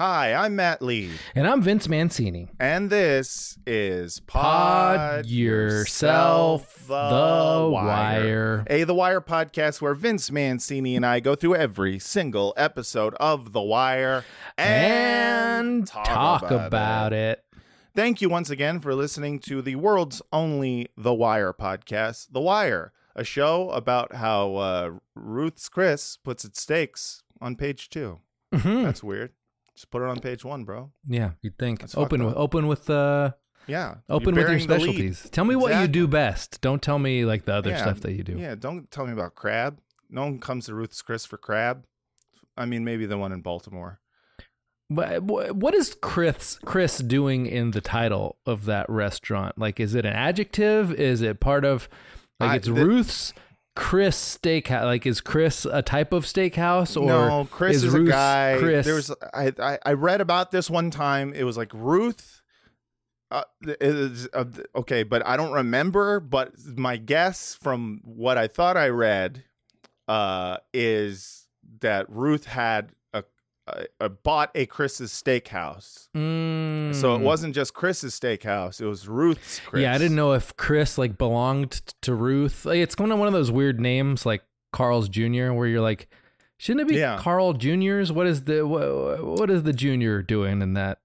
Hi, I'm Matt Lieb, And I'm Vince Mancini. and this is Pod Yourself The Wire. a The Wire podcast where Vince Mancini and I go through every single episode of The Wire And talk, about, it. Thank you once again for listening to the world's only The Wire podcast, The Wire, a show about how uh, Ruth's Chris puts its stakes on page two. Mhm. That's weird. Just put it on page one, bro. Yeah, you'd think. That's Open with open with uh Yeah. open with your burying the lead. specialties. Tell me what you do best. Don't tell me like the other Yeah, stuff that you do. Yeah, don't tell me about crab. No one comes to Ruth's Chris for crab. I mean, maybe the one in Baltimore. But what is Chris Chris doing in the title of that restaurant? Like, is it an adjective? Is it part of like I- it's the- Ruth's Chris Steakhouse? Like, is Chris a type of steakhouse or no, Chris is is, a guy. Chris? There was I, I I read about this one time. It was like Ruth. Uh, is, uh, okay, but I don't remember. But my guess from what I thought I read, uh, is that Ruth had a, a, a bought a Chris's steakhouse. Mm. So it wasn't just Chris's steakhouse; it was Ruth's. Chris. Yeah, I didn't know if Chris like belonged to Ruth. Like, it's kind of one of those weird names like Carl's Jr. where you're like, shouldn't it be Yeah. Carl Jr.'s? What is the what, what is the Junior doing in that?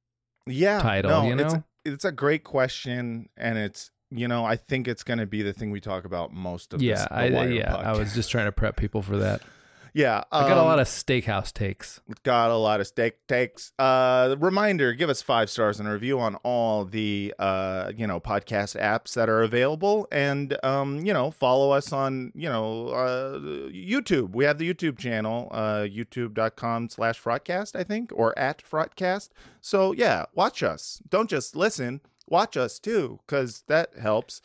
yeah title, no, you it's know? it's a great question and it's you know i think it's going to be the thing we talk about most of yeah, this I yeah, I was just trying to prep people for that. yeah I got a um, lot of steakhouse takes. got a lot of steak takes uh reminder give us five stars and a review on all the uh you know podcast apps that are available and um you know follow us on you know uh youtube we have the youtube channel uh youtube.com slash frotcast i think or at frotcast so yeah watch us don't just listen watch us too because that helps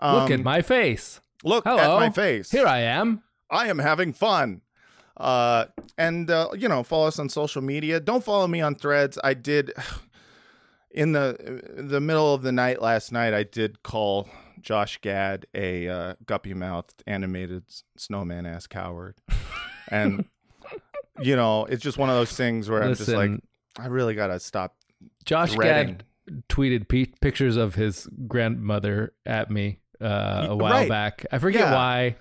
Look at Um, my face. look Hello. at my face Here I am. I am having fun. Uh, and uh, you know, follow us on social media. Don't follow me on Threads. I did in the the middle of the night last night. I did call Josh Gad a uh, guppy mouthed animated snowman ass coward, and you know, it's just one of those things where I'm just like, I really gotta stop Josh threading. Gad tweeted pe- pictures of his grandmother at me uh, a while right. back. I forget Yeah. why.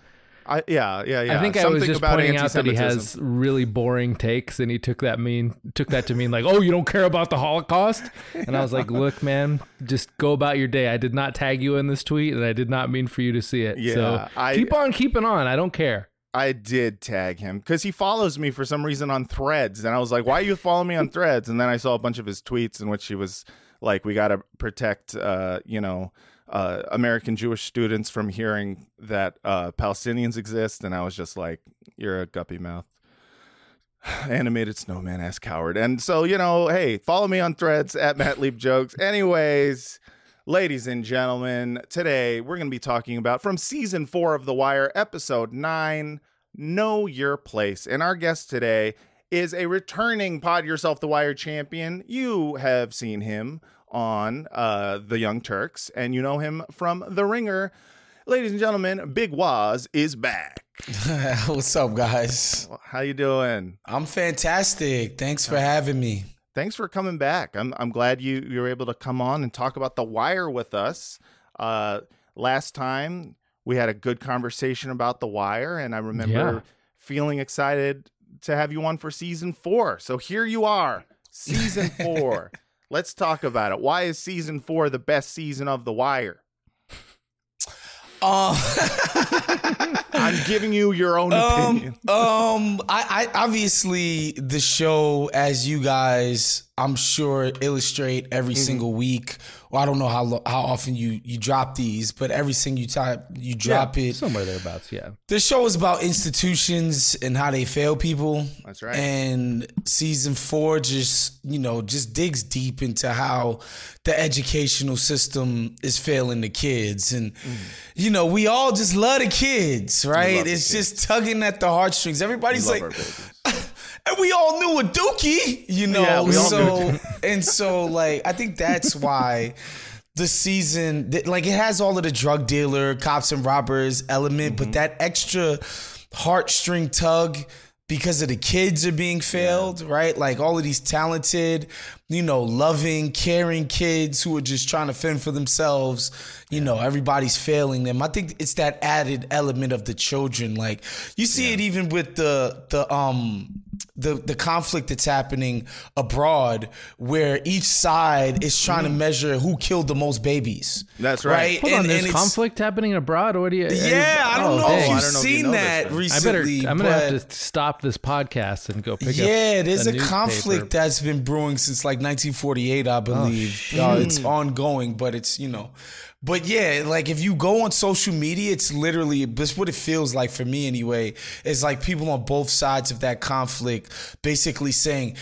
I yeah yeah yeah. I think I was just pointing out that he has really boring takes, and he took that mean took that to mean like, oh, you don't care about the Holocaust. And I was like, look, man, just go about your day. I did not tag you in this tweet, and I did not mean for you to see it. Yeah, so I- keep on keeping on. I don't care. I did tag him because he follows me for some reason on Threads, and I was like, "Why you follow me on Threads?" And then I saw a bunch of his tweets in which he was like, "We got to protect, uh, you know, uh, American Jewish students from hearing that uh, Palestinians exist," and I was just like, "You're a guppy mouth." Animated snowman ass coward. And so, you know, hey, follow me on threads at Matt Lieb Jokes. Anyways, ladies and gentlemen, today we're going to be talking about from season four of The Wire, episode nine Know Your Place. And our guest today is a returning Pod Yourself the Wire champion. You have seen him on uh, The Young Turks, and you know him from The Ringer. Ladies and gentlemen, Big Wos is back. What's up, guys? How you doing? I'm fantastic. Thanks for having me. Thanks for coming back. I'm I'm glad you you were able to come on and talk about The Wire with us. Uh, last time we had a good conversation about The Wire, and I remember Yeah. feeling excited to have you on for season four. So here you are, season four. Let's talk about it. Why is season four the best season of The Wire? Um, I'm giving you your own um, opinion. um, I, I obviously the show, as you guys, I'm sure illustrate every Mm-hmm. single week. Well, I don't know how lo- how often you you drop these, but every single time you drop it. somewhere thereabouts. Yeah. The show is about institutions and how they fail people. That's right. And season four just, you know, just digs deep into how the educational system is failing the kids. And, you know, we all just love the kids, right? Mm. It's just tugging at the heartstrings. Everybody's like. and we all knew a dookie, you know. Yeah, we all so and so like I think that's why the season like it has all of the drug dealer, cops and robbers element, Mm-hmm. but that extra heartstring tug because of the kids are being failed, right? Like all of these talented, you know, loving, caring kids who are just trying to fend for themselves. You know, everybody's failing them. I think it's that added element of the children. Like you see it even with the the um the the conflict that's happening abroad, where each side is trying to measure who killed the most babies. That's right. Hold on, there's it's- conflict happening abroad. What do you? Yeah, I don't oh, know dang. if I you've don't know if you seen know this, that man. I better. recently. I'm gonna have to stop this podcast and go pick up. yeah, there's a, newspaper. conflict that's been brewing since like 1948, I believe. Oh, Uh, it's ongoing, but it's you know, but yeah, like if you go on social media, it's literally that's what it feels like for me anyway. It's like people on both sides of that conflict basically saying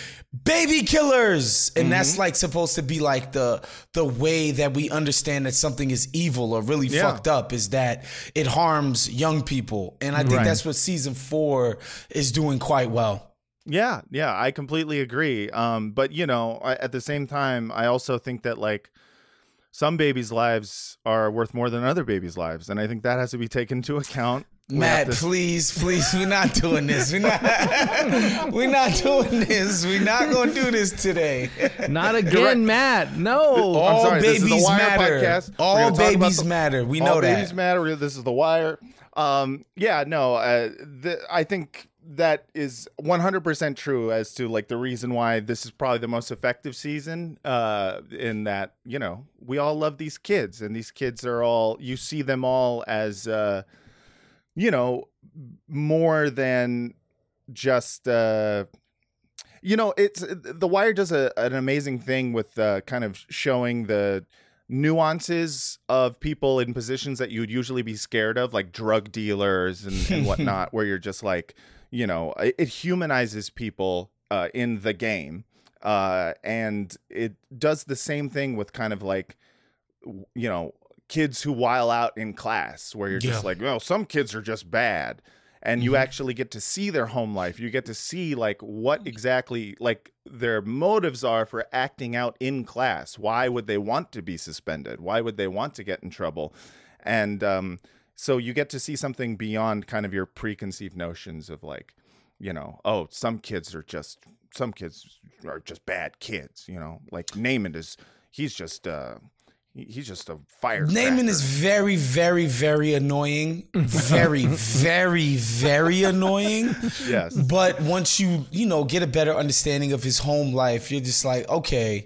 baby killers and that's like supposed to be like the the way that we understand that something is evil or really Yeah. fucked up is that it harms young people and i think Right. that's what season 4 is doing quite well Yeah, yeah, I completely agree. Um, but you know, I, at the same time, I also think that like some babies' lives are worth more than other babies' lives, and I think that has to be taken into account. We Matt, to- please, please, we're not doing this. We're not. we're not doing this. We're not gonna do this today. Not again, Matt. No. All sorry, this is the babies Wire matter. podcast. All gonna talk about babies the- matter. We know that. All know babies matter. This is the wire. Um, yeah, no, uh, the, I think that is 100% true as to like the reason why this is probably the most effective season. Uh, in that you know we all love these kids, and these kids are all you see them all as uh, you know more than just uh you know it's the wire does a, an amazing thing with uh, kind of showing the nuances of people in positions that you'd usually be scared of like drug dealers and, and whatnot where you're just like you know it, it humanizes people uh, in the game uh, and it does the same thing with kind of like you know kids who while out in class where you're just like well some kids are just bad and you actually get to see their home life. You get to see like what exactly like their motives are for acting out in class. Why would they want to be suspended? Why would they want to get in trouble? And um so you get to see something beyond kind of your preconceived notions of like you know oh some kids are just some kids are just bad kids you know like Namond is he's just uh he's just a fire Namond is very, very, very annoying. Very, very, very annoying. yes But once you, you know, get a better understanding of his home life, you're just like, okay,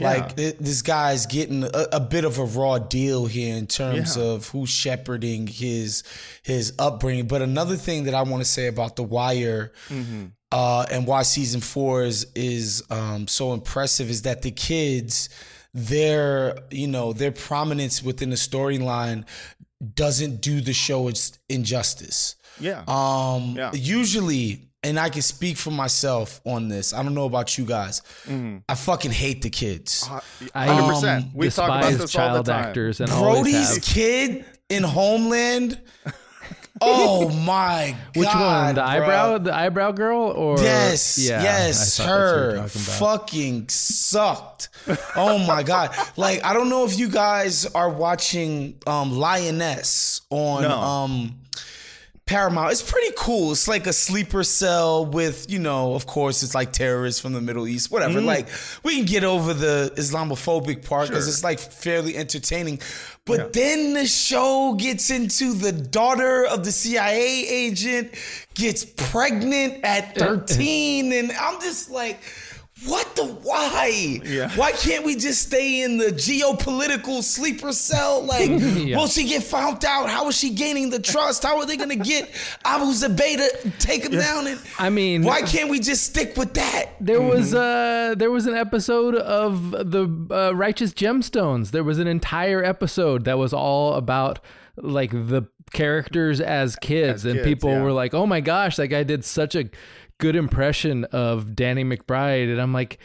like th- this guy's getting a, a bit of a raw deal here in terms Yeah. of who's shepherding his his upbringing. But another thing that I want to say about The Wire uh, and why season four is is um, so impressive is that the kids, their you know their prominence within the storyline doesn't do the show its injustice. yeah Um, Yeah. usually, and I can speak for myself on this. I don't know about you guys. I fucking hate the kids. I 100% um, we talk about despise this all the child time actors and always Brody's have. kid in Homeland. oh my god! Which one? The bro. eyebrow, the eyebrow girl, or Yes, Yeah, yes, I thought that's what you were her fucking sucked. Oh my god! Like I don't know if you guys are watching um Lioness on No. um Paramount. It's pretty cool. It's like a sleeper cell with, you know, of course, it's like terrorists from the Middle East, whatever. Mm-hmm. Like we can get over the Islamophobic part because Sure. it's like fairly entertaining. But then the show gets into the daughter of the CIA agent gets pregnant at 13 and I'm just like what the why? Yeah. Why can't we just stay in the geopolitical sleeper cell? Like, Yeah. will she get found out? How is she gaining the trust? How are they gonna get Abu Zubaydah to take him down? And I mean, why can't we just stick with that? There was uh there was an episode of the uh, Righteous Gemstones. There was an entire episode that was all about like the characters as kids, As and kids, people yeah. were like, "Oh my gosh, that guy did such a good impression of Danny McBride," and I'm like.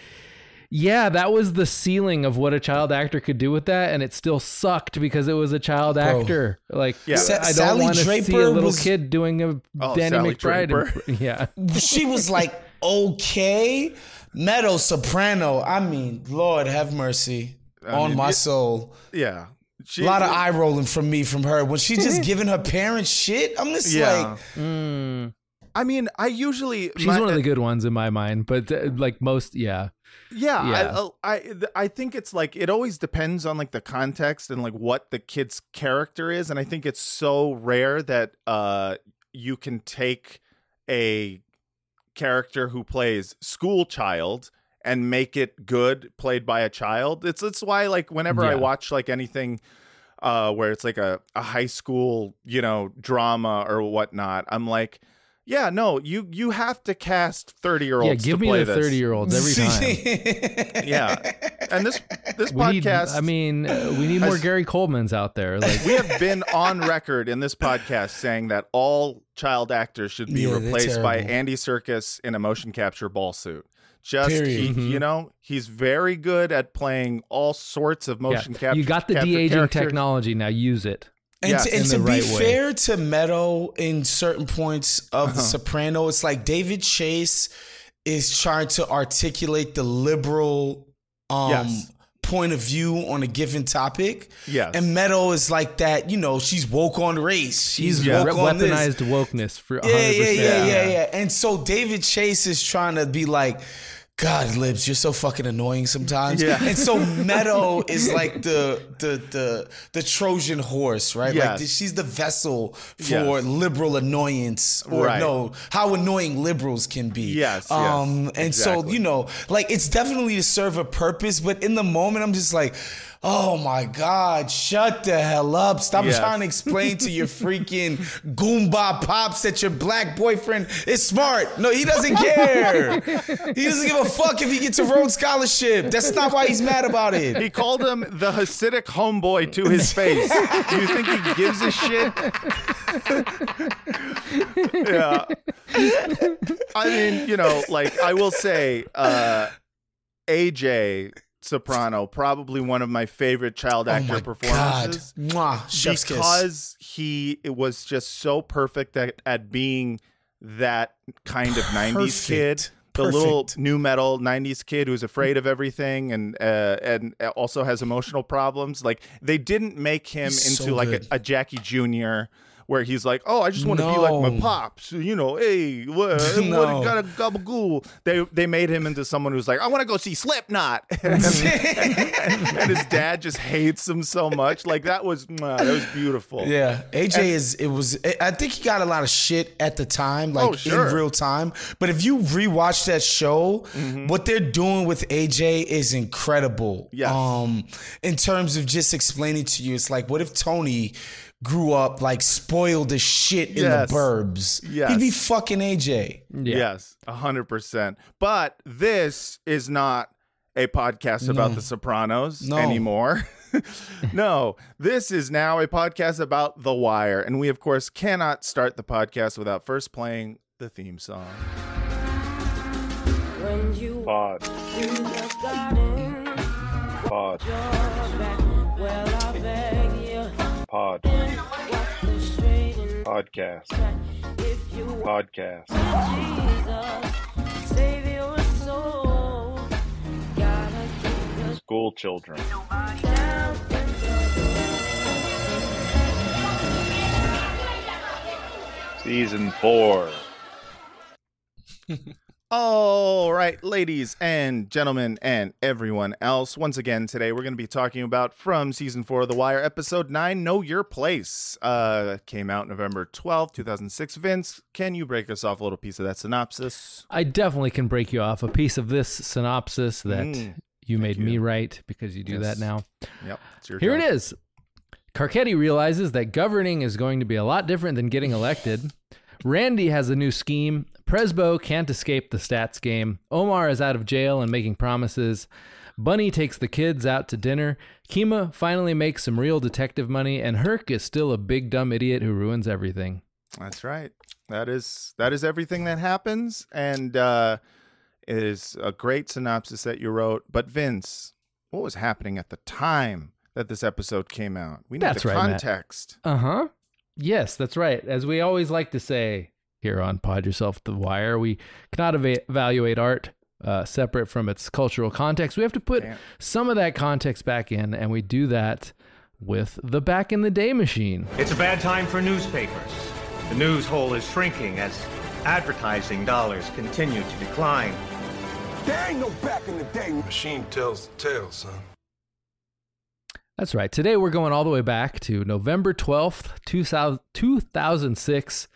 Yeah, that was the ceiling of what a child actor could do with that, and it still sucked because it was a child oh. actor. Like, Yeah. Sa- I don't want to see a little was- kid doing a Oh, Danny Sally McBride. Draper. imp- yeah, She was like, okay. Meadow Soprano. I mean, Lord have mercy on mean, my you- soul. yeah she, A lot of eye rolling from me from her when she's just giving her parents shit. I'm just yeah like, mm. I mean, I usually She's my- one of the good ones in my mind, but uh, like most, yeah. Yeah, Yeah. I, I I think it's like it always depends on like the context and like what the kid's character is, and I think it's so rare that uh you can take a character who plays school child and make it good played by a child. It's it's why like whenever I watch like anything uh where it's like a, a high school, you know, drama or whatnot, I'm like, yeah, no, you you have to cast 30 year olds Yeah, give to me the 30 year olds every time. Yeah. And this this We need, podcast I mean, uh, we need more has- Gary Coleman's out there. Like, we have been on record in this podcast saying that all child actors should be Yeah, replaced by. Andy Serkis in a motion capture ball suit. Just he, Period. Mhm. you know, he's very good at playing all sorts of yeah, motion capture. you got the capture de aging technology. Now use it. And Yes, to, and to the be right way. fair to Meadow in certain points of Uh-huh. The Soprano, it's like David Chase is trying to articulate the liberal um, Yes. point of view on a given topic. Yes. And Meadow is like that, you know, she's woke on race. She's Yeah. woke re- on this. weaponized wokeness for 100%. Yeah, yeah, yeah, yeah, Yeah. yeah. And so David Chase is trying to be like, God, Libs, you're so fucking annoying sometimes. Yeah. And so Meadow is like the the the the Trojan horse, right? Like Yes. she's the vessel for Yes. liberal annoyance, or Right. no, how annoying liberals can be. Yes, yes, Um, and so you know, like it's definitely to serve a purpose, but in the moment, I'm just like. Oh my God, shut the hell up. Stop Yes. trying to explain to your freaking Goomba pops that your black boyfriend is smart. No, he doesn't care. he doesn't give a fuck if he gets a Rhodes Scholarship. That's not why he's mad about it. He called him the Hasidic homeboy to his face. Do you think he gives a shit? yeah. I mean, you know, like I will say, uh, AJ Soprano, probably one of my favorite child Oh actor my performances. Mwah, chef's kiss. because he it was just so perfect at, at being that kind of 90s kid Perfect. the little new metal 90s kid who's afraid of everything and uh, and also has emotional problems like they didn't make him He's into so like a, a Jackie Jr where he's like, "Oh, I just want to be like my pops," you know. Hey, what, No. what got a gabagool? They they made him into someone who's like, "I want to go see Slipknot," and, and his dad just hates him so much. Like that was that was beautiful. Yeah, AJ is. It was. I think he got a lot of shit at the time, like Oh, sure. in real time. But if you rewatch that show, what they're doing with AJ is incredible. Yeah, Um, in terms of just explaining to you, it's like, what if Tony grew up like spoiled as shit in Yes. the burbs? Yes. He'd be fucking AJ. Yeah. Yes, a hundred percent. But this is not a podcast about The Sopranos No. anymore. no, this is now a podcast about The Wire, and we of course cannot start the podcast without first playing the theme song. When you Pod, through the garden, pod, pod, podcast, podcast, school children, season four. All right, ladies and gentlemen, and everyone else. Once again, today we're going to be talking about from season four of The Wire, episode nine, Know Your Place. Uh, came out November twelfth, 2006. Vince, can you break us off a little piece of that synopsis? I definitely can break you off a piece of this synopsis that Mm, you made me write because you do Yes. that now. Yep, it's your Here job. it is. Carcetti realizes that governing is going to be a lot different than getting elected. Randy has a new scheme. Presbo can't escape the stats game. Omar is out of jail and making promises. Bunny takes the kids out to dinner. Kima finally makes some real detective money, and Herc is still a big dumb idiot who ruins everything. That's right. That is that is everything that happens, and uh, it is a great synopsis that you wrote. But Vince, what was happening at the time that this episode came out? We need That's the right, context. Uh huh. Yes, that's right. As we always like to say here on Pod Yourself the Wire, we cannot eva- evaluate art uh, separate from its cultural context. We have to put Damn. some of that context back in, and we do that with the Back in the Day machine. It's a bad time for newspapers. The news hole is shrinking as Advertising dollars continue to decline. There ain't no back in the day. Machine tells the tale, son. That's right. Today we're going all the way back to November 12th, 2000, 2006,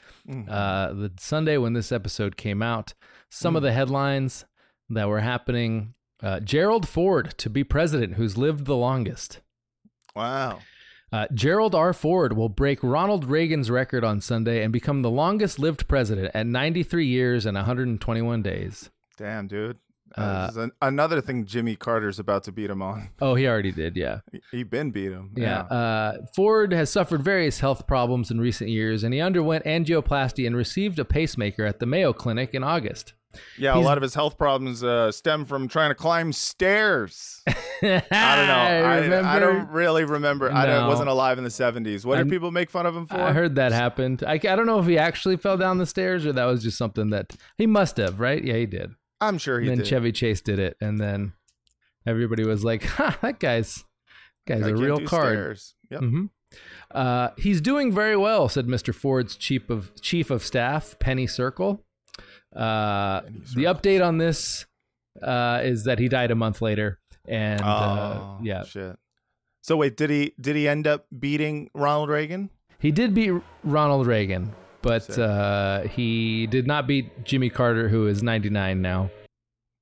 uh, the Sunday when this episode came out. Some of the headlines that were happening uh, Gerald Ford to be president, who's lived the longest. Wow. Uh, Gerald R. Ford will break Ronald Reagan's record on Sunday and become the longest lived president at 93 years and 121 days. Damn, dude. Uh, this is an, another thing Jimmy Carter's about to beat him on. Oh, he already did, yeah. He, he been beat him. Yeah. Uh, Ford has suffered various health problems in recent years, and he underwent angioplasty and received a pacemaker at the Mayo Clinic in August. Yeah, a lot of his health problems uh, stem from trying to climb stairs. I don't know. I. I don't really remember. I don't, wasn't alive in the 70s. What did people make fun of him for? I heard that happened. I, I don't know if he actually fell down the stairs or that was just something that he must have, right? Yeah, he did. I'm sure he and then did. Chevy Chase did it, and then everybody was like, "Ha, that guy's guy's I a real card." stairs. Yep. hmm Uh, he's doing very well, said Mr. Ford's chief of chief of staff, Penny Circle. Uh, the update on this uh, is that he died a month later, and uh, Oh, yeah, Shit. So wait, did he did he end up beating Ronald Reagan? he did beat Ronald Reagan, but uh, he did not beat Jimmy Carter, who is 99 now.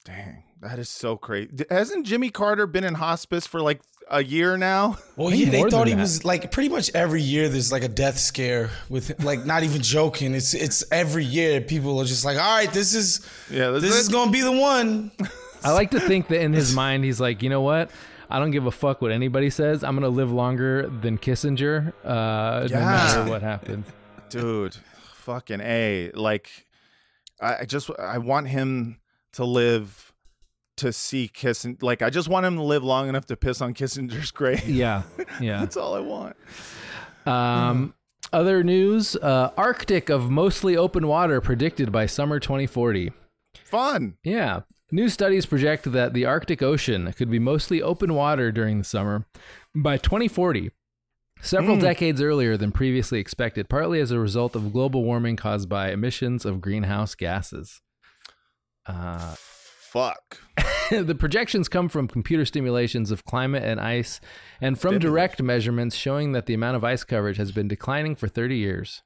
Dang, that is so crazy. Hasn't Jimmy Carter been in hospice for like a year now? Well, I think yeah, they thought he that. was like pretty much every year. There's like a death scare with like not even joking. It's it's every year people are just like, all right, this is Yeah, this is gonna be the one. I like to think that in his mind, he's like, you know what? I don't give a fuck what anybody says. I'm gonna live longer than Kissinger, uh, no Yeah. matter what happens. Dude fucking a like I, just i want him to live to see kissing like i just want him to live long enough to piss on kissinger's grave Yeah, yeah. that's all i want Um, other news: uh, Arctic of mostly open water predicted by summer 2040. fun Yeah. New studies project that the Arctic Ocean could be mostly open water during the summer by 2040, several decades earlier than previously expected, partly as a result of global warming caused by emissions of greenhouse gases. Uh, fuck the projections come from computer simulations of climate and ice and from direct measurements showing that the amount of ice coverage has been declining for 30 years.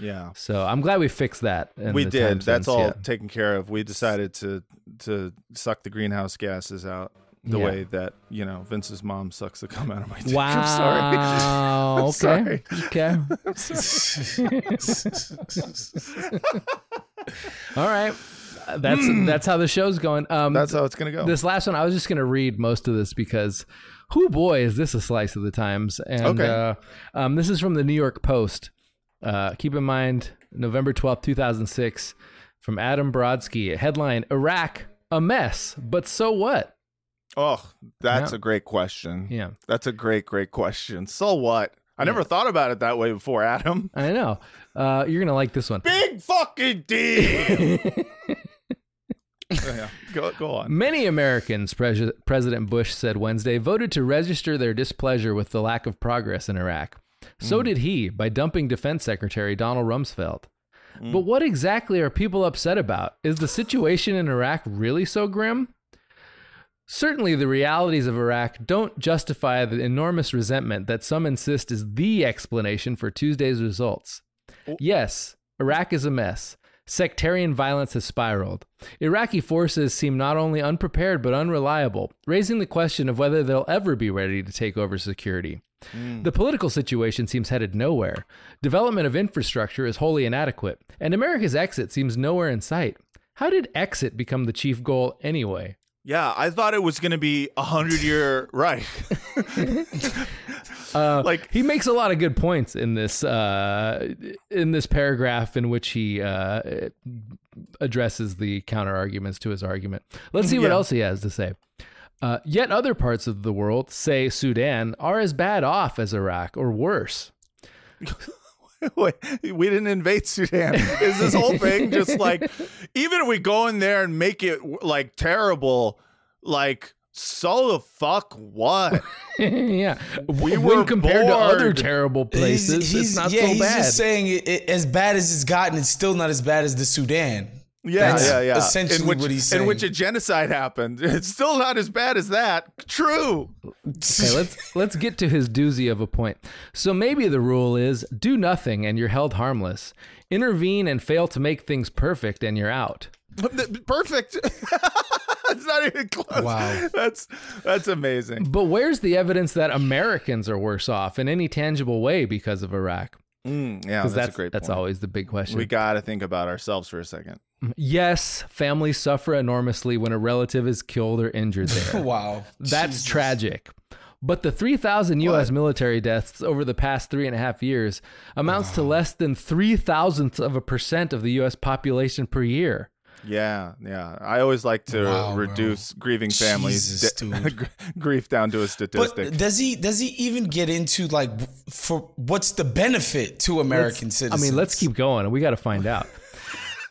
yeah So I'm glad we fixed that. we did that's since, all yeah. taken care of we decided to to suck the greenhouse gases out the Yeah. way that you know vince's mom sucks the cum out of my dick i'm sorry Wow. I'm okay. sorry. Okay. All right. That's that's how the show's going. Um, that's how it's gonna go this last one, I was just gonna read most of this because, who boy, is this a slice of the times? And Okay. uh, um, this is from the New York Post. Uh, keep in mind, November twelfth, two thousand six, from Adam Brodsky. Headline: Iraq a mess, but so what? Oh that's Yeah. a great question Yeah, That's a great, great question. So what? I never thought about it that way before, Adam. I know. Uh, you're gonna like this one. Big fucking deal. yeah, go, go on. Many Americans, Pres- President Bush said Wednesday, voted to register their displeasure with the lack of progress in Iraq. So did he by dumping Defense Secretary Donald Rumsfeld. But what exactly are people upset about? Is the situation in Iraq really so grim? Certainly, the realities of Iraq don't justify the enormous resentment that some insist is the explanation for Tuesday's results. Yes, Iraq is a mess. Sectarian violence has spiraled. Iraqi forces seem not only unprepared but unreliable, raising the question of whether they'll ever be ready to take over security. Hmm. The political situation seems headed nowhere. Development of infrastructure is wholly inadequate, and America's exit seems nowhere in sight. How did exit become the chief goal anyway? Yeah, I thought it was going to be a hundred year right. Uh, Like- he makes a lot of good points in this uh, in this paragraph in which he uh, addresses the counter arguments to his argument. Let's see what Yeah. else he has to say. Uh, yet other parts of the world, say Sudan, are as bad off as Iraq or worse. Wait, we didn't invade Sudan. Is this whole thing just like, even if we go in there and make it like terrible, like So the fuck what? yeah. We when were compared to other bored. terrible He's- places, he's, it's not yeah, so he's bad. just saying it, it, as bad as it's gotten, it's still not as bad as the Sudan. Yeah, That's yeah, yeah. essentially in which, what he's saying. In which a genocide happened. It's still not as bad as that. True. Okay, let's let's get to his doozy of a point. So maybe the rule is do nothing and you're held harmless. Intervene and fail to make things perfect and you're out. Perfect. it's not even close. Wow. That's that's amazing. But where's the evidence that Americans are worse off in any tangible way because of Iraq? Mm, yeah, that's, that's a great that's point. always the big question. We got to think about ourselves for a second. Yes, families suffer enormously when a relative is killed or injured there. wow. That's Jesus. tragic. But the 3,000 U.S. military deaths over the past three and a half years amounts to less than three thousandths of a percent of the U.S. population per year. Yeah, yeah. I always like to Wow, bro. reduce grieving families Jesus, dude. grief down to a statistic. But does he does he even get into like for what's the benefit to American Let's- citizens? I mean, let's keep going. We got to find out.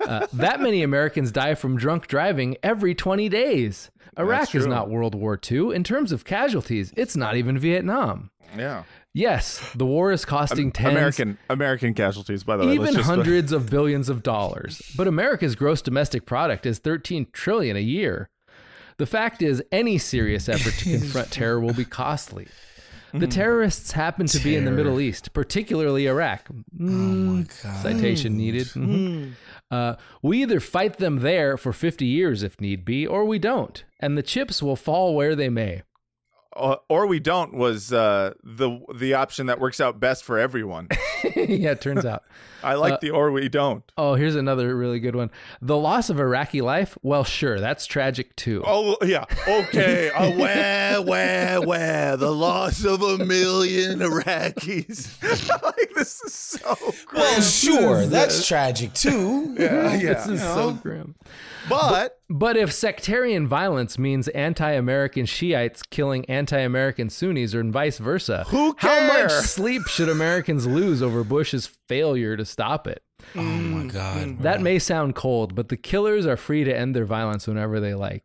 Uh, that many Americans die from drunk driving every 20 days. Iraq is not World War II. In terms of casualties, it's not even Vietnam. yeah. Yes, the war is costing tens, American American casualties, by the way. even hundreds of billions of dollars. But America's gross domestic product is 13 trillion a year. The fact is, any serious effort to confront terror will be costly. The terrorists happen to be in the Middle East, particularly Iraq. Mm, Citation needed. Mhm. Uh, we either fight them there for 50 years if need be, or we don't, and the chips will fall where they may. Uh, or we don't was uh, the the option that works out best for everyone. yeah, it turns out. I Uh, like the or we don't. Oh, here's another really good one. The loss of Iraqi life? Well, sure, that's tragic too. Oh yeah, okay. Uh, where, where, where? The loss of a million Iraqis. like this is so. Grim. well, sure, that's tragic too. yeah, yeah. this is so grim. But But if sectarian violence means anti-American Shiites killing anti-American Sunnis or vice versa, Who how much care? sleep should Americans lose over Bush's failure to stop it? Oh my mm, god. bro. That may sound cold, but the killers are free to end their violence whenever they like.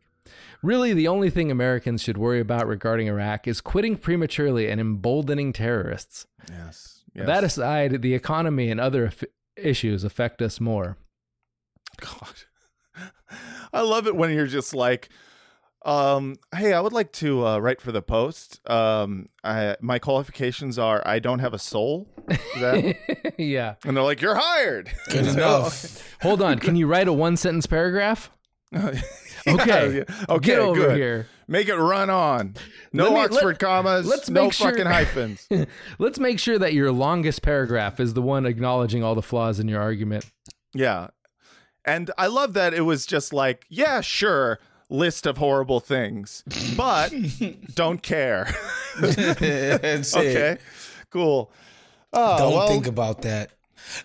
Really, the only thing Americans should worry about regarding Iraq is quitting prematurely and emboldening terrorists. yes, yes. That aside, the economy and other f- issues affect us more. God. I love it when you're just like, um, hey, I would like to uh, write for the Post. Um, I, my qualifications are I don't have a soul. Is that- yeah. and they're like, you're hired. Good So- enough. Hold on. Can you write a one sentence paragraph? Okay. yeah. Okay. Get over good. here. Make it run on. No Let me- Oxford let- commas. let's no make sure- fucking hyphens. Let's make sure that your longest paragraph is the one acknowledging all the flaws in your argument. yeah. And I love that it was just like, yeah, sure, list of horrible things, but don't care. Okay. Cool. Oh, Don't well, think about that.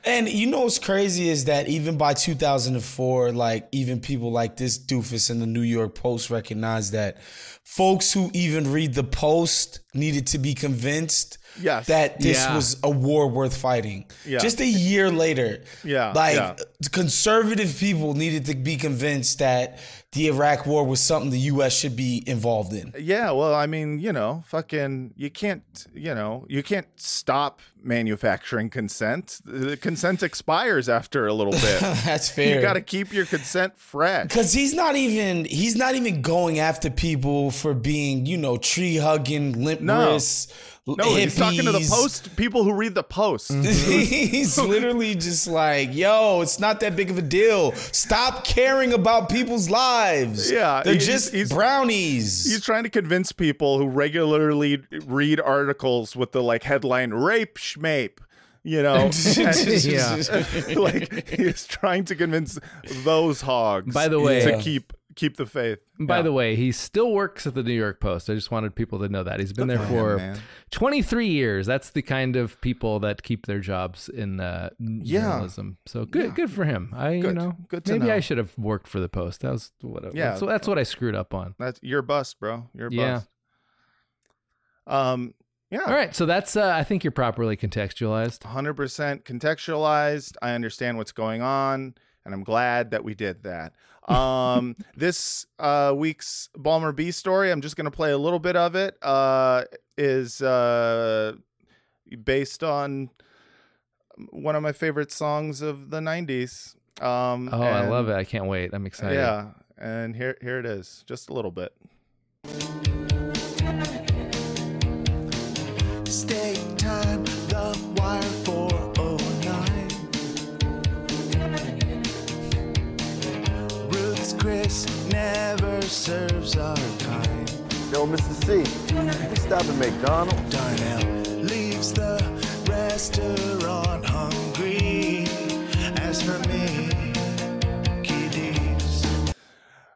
And you know what's crazy is that even by 2004, like even people like this doofus in the New York Post recognized that folks who even read the Post needed to be convinced Yes. that this Yeah. was a war worth fighting. Yeah. Just a year later, Yeah, like yeah. conservative people needed to be convinced that the Iraq War was something the U.S. should be involved in. Yeah, well, I mean, you know, fucking, you can't, you know, you can't stop manufacturing consent. The consent expires after a little bit. That's fair. you got to keep your consent fresh. Cause he's not even he's not even going after people for being you know tree hugging limp No. wrists. No, he's talking to the post people who read the post. he's literally just like, yo, it's not that big of a deal. Stop caring about people's lives. Yeah, they're he's- just he's- brownies. He's trying to convince people who regularly read articles with the like headline "rape schmape," you know. And- Yeah. like he's trying to convince those hogs. By the way- to keep keep the faith. By Yeah. the way, he still works at the New York Post. I just wanted people to know that. He's been there for him, 23 years. That's the kind of people that keep their jobs in uh, Yeah. journalism. So good good for him. I you know, Good maybe I should have worked for the Post. That was what Yeah. that's, that's what I screwed up on. That's you're bust, bro. You're Yeah. bust. Um. Yeah. All right, so that's uh, I think you're properly contextualized. 100% contextualized. I understand what's going on. and I'm glad that we did that. Um, this uh, week's Balmer B story, I'm just going to play a little bit of it. Uh, is uh, based on one of my favorite songs of the '90s. Um, Oh, I love it. I can't wait. I'm excited. Yeah, and here here it is, just a little bit. Ruth's Chris never serves our kind. Yo, Mr. C, you stop at McDonald's? Darnell leaves the restaurant hungry. As for me, kiddies.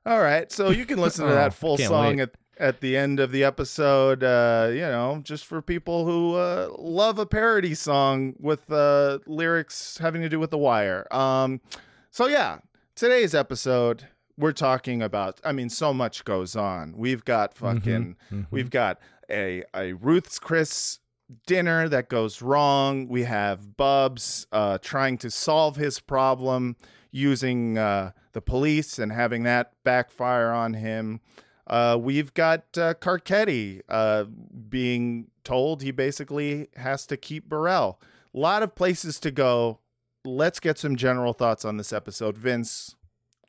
All right, so you can listen to Oh, that full can't song wait. at at the end of the episode. Uh, you know, just for people who uh, love a parody song with uh, lyrics having to do with the wire. Um, so yeah, today's episode we're talking about. I mean, so much goes on. We've got fucking. We've got a a Ruth's Chris dinner that goes wrong. We have Bubs uh, trying to solve his problem using uh, the police and having that backfire on him. Uh, we've got uh, Carcetti uh, being told he basically has to keep Burrell. A lot of places to go. Let's get some general thoughts on this episode. Vince,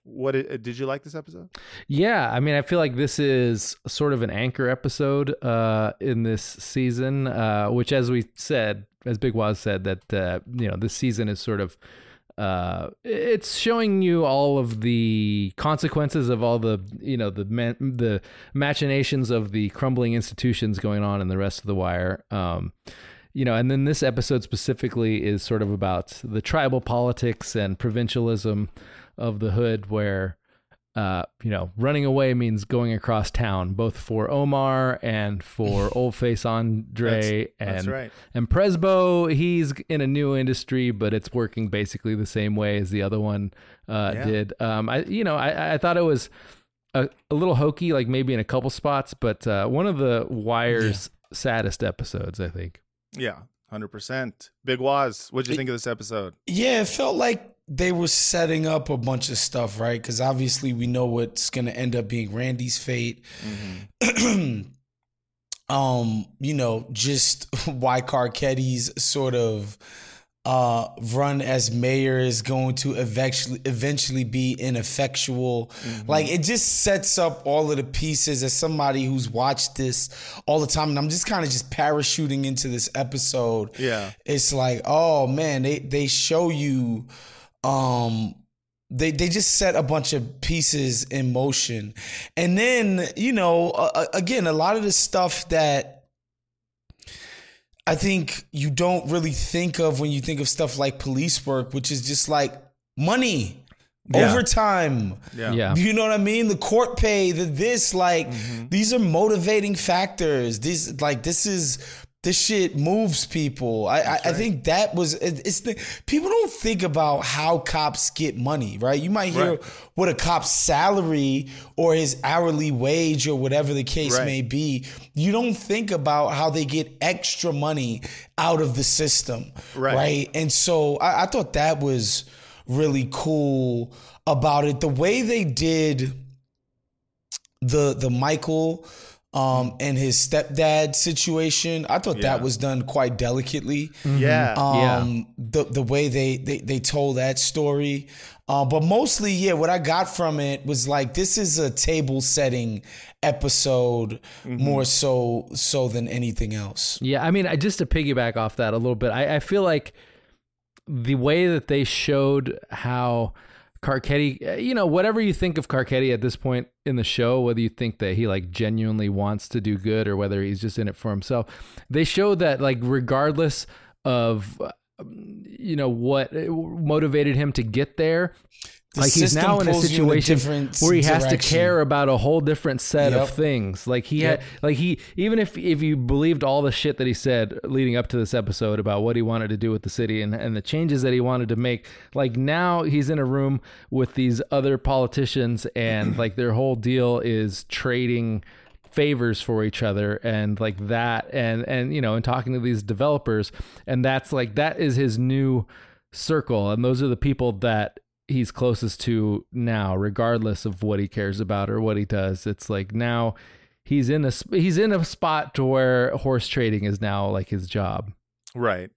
what did, did you like this episode? Yeah, I mean, I feel like this is sort of an anchor episode uh, in this season, uh, which, as we said, as Big Wos said, that uh, you know this season is sort of uh, it's showing you all of the consequences of all the you know the the machinations of the crumbling institutions going on in the rest of the wire. Um, you know, and then this episode specifically is sort of about the tribal politics and provincialism of the hood, where uh, you know, running away means going across town, both for Omar and for Old Face Andre and that's right. and Presbo. He's in a new industry, but it's working basically the same way as the other one uh, Yeah. did. Um, I you know, I, I thought it was a, a little hokey, like maybe in a couple spots, but uh, one of the Wire's saddest episodes, I think. Yeah, hundred percent. Big Wos, what'd you think of this episode? Yeah, it felt like they were setting up a bunch of stuff, right? Because obviously we know what's going to end up being Randy's fate. um, you know, just why Carcetti's sort of uh, run as mayor is going to eventually eventually be ineffectual. Like it just sets up all of the pieces as somebody who's watched this all the time, and I'm just kind of just parachuting into this episode Yeah. it's like oh man they they show you um they they just set a bunch of pieces in motion and then you know uh, again a lot of the stuff that i think you don't really think of when you think of stuff like police work which is just like money Yeah. overtime Yeah. Yeah. you know what I mean? The court pay, the this, like these are motivating factors. These like this is this shit moves people. I I, I think that was it's the people don't think about how cops get money, right? You might hear Right. what a cop's salary or his hourly wage or whatever the case Right. may be. You don't think about how they get extra money out of the system, Right. right? And so I, I thought that was really cool about it. The way they did the the Michael um and his stepdad situation, I thought Yeah. that was done quite delicately. Yeah. Um the the way they they they told that story. Uh, but mostly, yeah, what I got from it was like this is a table setting episode more so so than anything else. Yeah, I mean, I just to piggyback off that a little bit, I, I feel like the way that they showed how Carcetti, you know, whatever you think of Carcetti at this point in the show, whether you think that he like genuinely wants to do good or whether he's just in it for himself, they show that like regardless of um, you know what motivated him to get there The like he's now in a you in a situation where he has to care about a whole different set Yep. of things like he Yep. had like he even if if you believed all the shit that he said leading up to this episode about what he wanted to do with the city and, and the changes that he wanted to make like now he's in a room with these other politicians and like their whole deal is trading favors for each other and like that and and you know and talking to these developers and that's like that is his new circle and those are the people that he's closest to now, regardless of what he cares about or what he does. It's like now he's in a he's in a spot to where horse trading is now like his job. Right.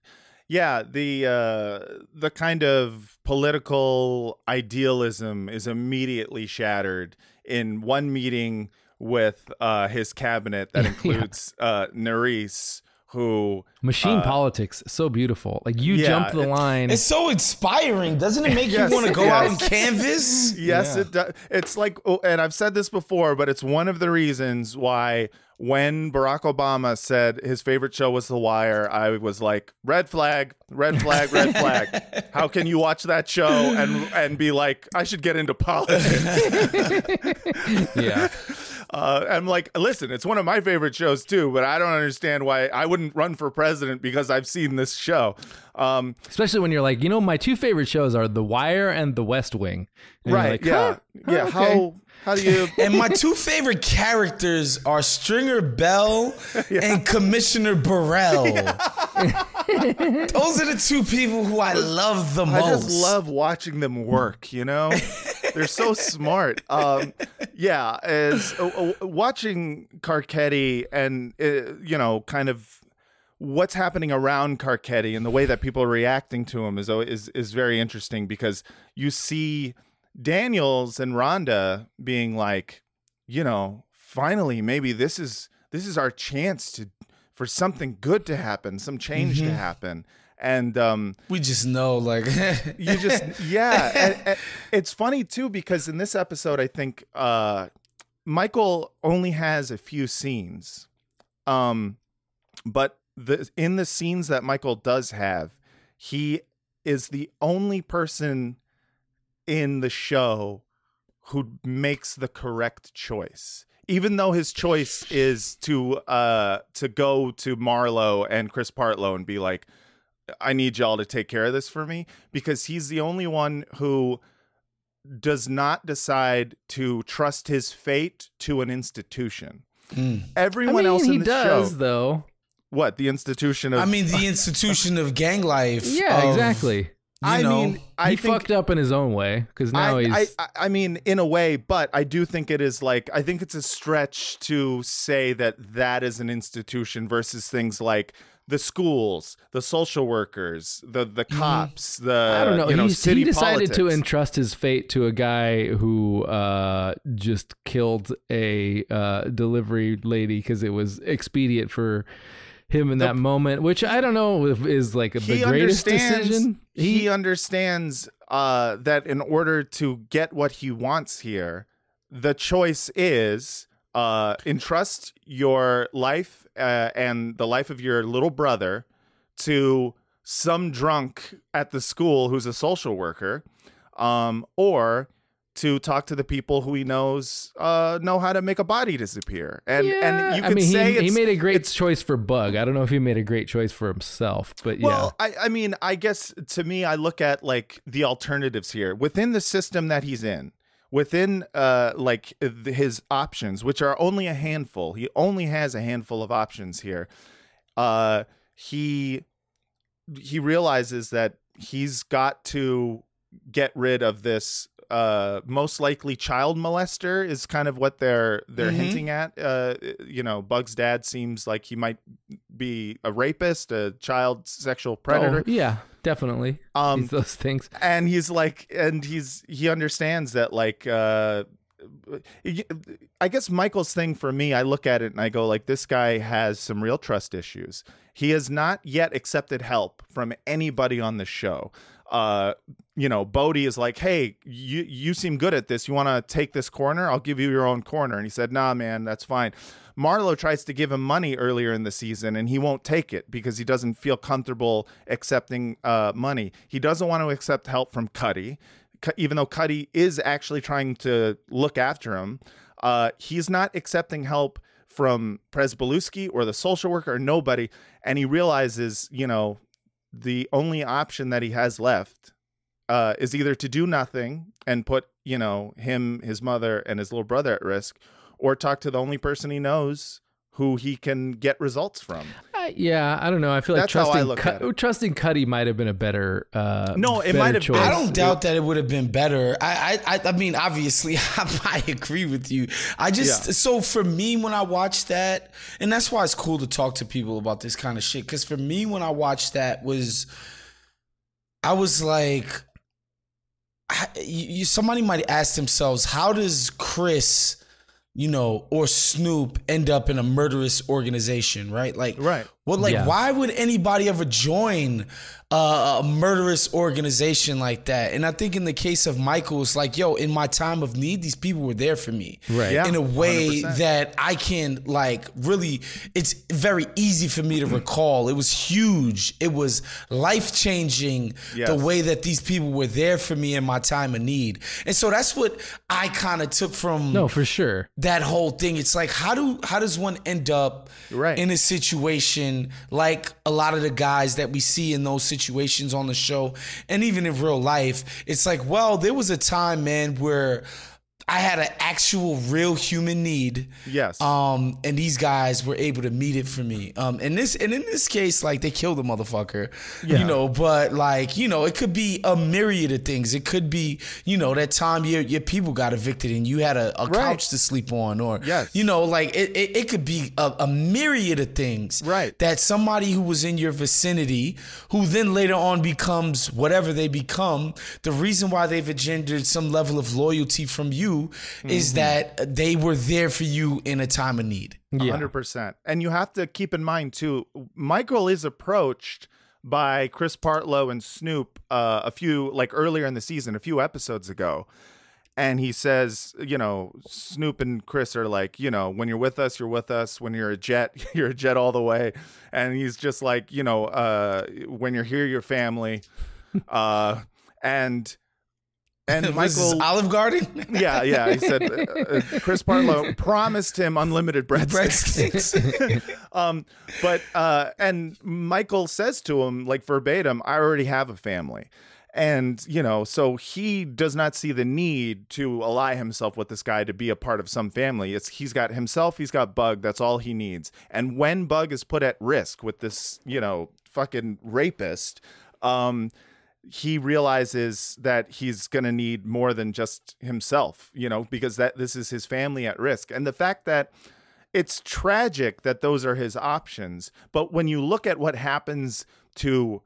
Yeah, the uh, the kind of political idealism is immediately shattered in one meeting with uh, his cabinet that Yeah. includes uh, Nerese, who Machine Uh, politics, so beautiful. Like you yeah, jump the it- line. It's so inspiring, doesn't it? Make Yes, you want to go out yes. and canvas? Yes, it does. It's like, oh, and I've said this before, but it's one of the reasons why when Barack Obama said his favorite show was The Wire, I was like, red flag, red flag, red flag. How can you watch that show and and be like, I should get into politics? yeah. Uh, I'm like, listen, it's one of my favorite shows too, but I don't understand why I wouldn't run for president because I've seen this show. Um, Especially when you're like, you know, my two favorite shows are The Wire and The West Wing. And right? like, yeah, huh, huh, yeah. okay. How how do you? And my two favorite characters are Stringer Bell and Commissioner Burrell. Those are the two people who I love the most. I just love watching them work. You know, they're so smart. Um, yeah, as uh, uh, watching Carcetti and uh, you know, kind of what's happening around Carcetti and the way that people are reacting to him is is is very interesting because you see Daniels and Rhonda being like, you know, finally maybe this is this is our chance to for something good to happen, some change to happen. And um we just know, like, you just yeah and- and it's funny too because in this episode i think uh michael only has a few scenes um but the in the scenes that michael does have he is the only person in the show who makes the correct choice even though his choice is to uh to go to Marlo and chris partlow and be like I need y'all to take care of this for me because he's the only one who does not decide to trust his fate to an institution. Mm. I Everyone mean, else he in the does show, though. what the institution of? I mean, the institution of gang life. Yeah, of, exactly. You I know, mean, I he think, fucked up in his own way because now I, he's. I, I- I mean, in a way, but I do think it is like I think it's a stretch to say that that is an institution versus things like the schools, the social workers, the the cops, the Mm-hmm. I don't know. You know, He's- city he decided to entrust his fate to a guy who uh, just killed a uh, delivery lady because it was expedient for him in that moment. Which I don't know if is like the greatest decision. He, understands uh, that in order to get what he wants here, the choice is uh, entrust your life uh, and the life of your little brother to some drunk at the school who's a social worker, um, or to talk to the people who he knows uh, know how to make a body disappear. And and you I mean, say he, he made a great choice for Bug. I don't know if he made a great choice for himself, but yeah. Well, I, I mean, I guess to me, I look at like the alternatives here within the system that he's in, within uh like his options, which are only a handful. He only has a handful of options here. Uh, he he realizes that he's got to get rid of this uh most likely child molester is kind of what they're they're Mhm. hinting at uh you know bug's dad seems like he might be a rapist a child sexual predator Oh, yeah, definitely. um He's those things. and he's like and he's he understands that like uh I guess Michael's thing for me, I look at it and I go like this guy has some real trust issues. He has not yet accepted help from anybody on the show. Uh, you know, Bodie is like, "Hey, you you seem good at this. You want to take this corner? I'll give you your own corner." And he said, "Nah, man, that's fine." Marlo tries to give him money earlier in the season, and he won't take it because he doesn't feel comfortable accepting uh, money. He doesn't want to accept help from Cutty, Cu- even though Cutty is actually trying to look after him. Uh, he's not accepting help from Prezbylewski or the social worker or nobody, and he realizes, you know, the only option that he has left uh, is either to do nothing and put, you know, him, his mother, and his little brother at risk, or talk to the only person he knows who he can get results from. I, yeah, I don't know. I feel like That's how trusting look Cu- trusting Cutty might have been a better. Uh, No, it might have choice. been. I don't doubt that it would have been better. I, I, I, I mean, obviously, I, agree with you. I just Yeah. so for me when I watched that, and that's why it's cool to talk to people about this kind of shit. Because for me, when I watched that, was I was like, I, you, somebody might ask themselves, how does Chris, you know, or Snoop end up in a murderous organization, right? Like, Right. Well, like, Yeah. why would anybody ever join uh, a murderous organization like that? And I think in the case of Michael, it's like, yo, in my time of need, these people were there for me, Right. Yeah, In a way 100%. that I can like really. It's very easy for me to recall. It was huge. It was life changing. Yes. The way that these people were there for me in my time of need, and so that's what I kind of took from No, for sure. that whole thing. It's like how do how does one end up Right. in a situation like a lot of the guys that we see in those situations on the show and even in real life? It's like, well, there was a time, man, where I had an actual real human need. Yes. Um, and these guys were able to meet it for me. Um, and this and in this case, like they killed the motherfucker. Yeah. You know, but like, you know, it could be a myriad of things. It could be, you know, that time your your people got evicted and you had a, a couch to sleep on, or Yes. you know, like it, it, it could be a, a myriad of things. Right. That somebody who was in your vicinity, who then later on becomes whatever they become, the reason why they've engendered some level of loyalty from you is that they were there for you in a time of need. Yeah. hundred percent. And you have to keep in mind too, Michael is approached by Chris Partlow and Snoop uh, a few like earlier in the season, a few episodes ago. And he says, you know, Snoop and Chris are like, you know, when you're with us, you're with us. When you're a jet, you're a jet all the way. And he's just like, you know, uh, when you're here, you're family. Uh, and and Michael, Olive Garden? yeah, yeah. He said uh, uh, Chris Partlow promised him unlimited breadsticks. Breadsticks. um, but uh, and Michael says to him like verbatim, "I already have a family." And you know, so he does not see the need to ally himself with this guy to be a part of some family. It's he's got himself, he's got Bug. That's all he needs. And when Bug is put at risk with this, you know, fucking rapist, um, he realizes that he's going to need more than just himself, you know, because that this is his family at risk. And the fact that it's tragic that those are his options, but when you look at what happens to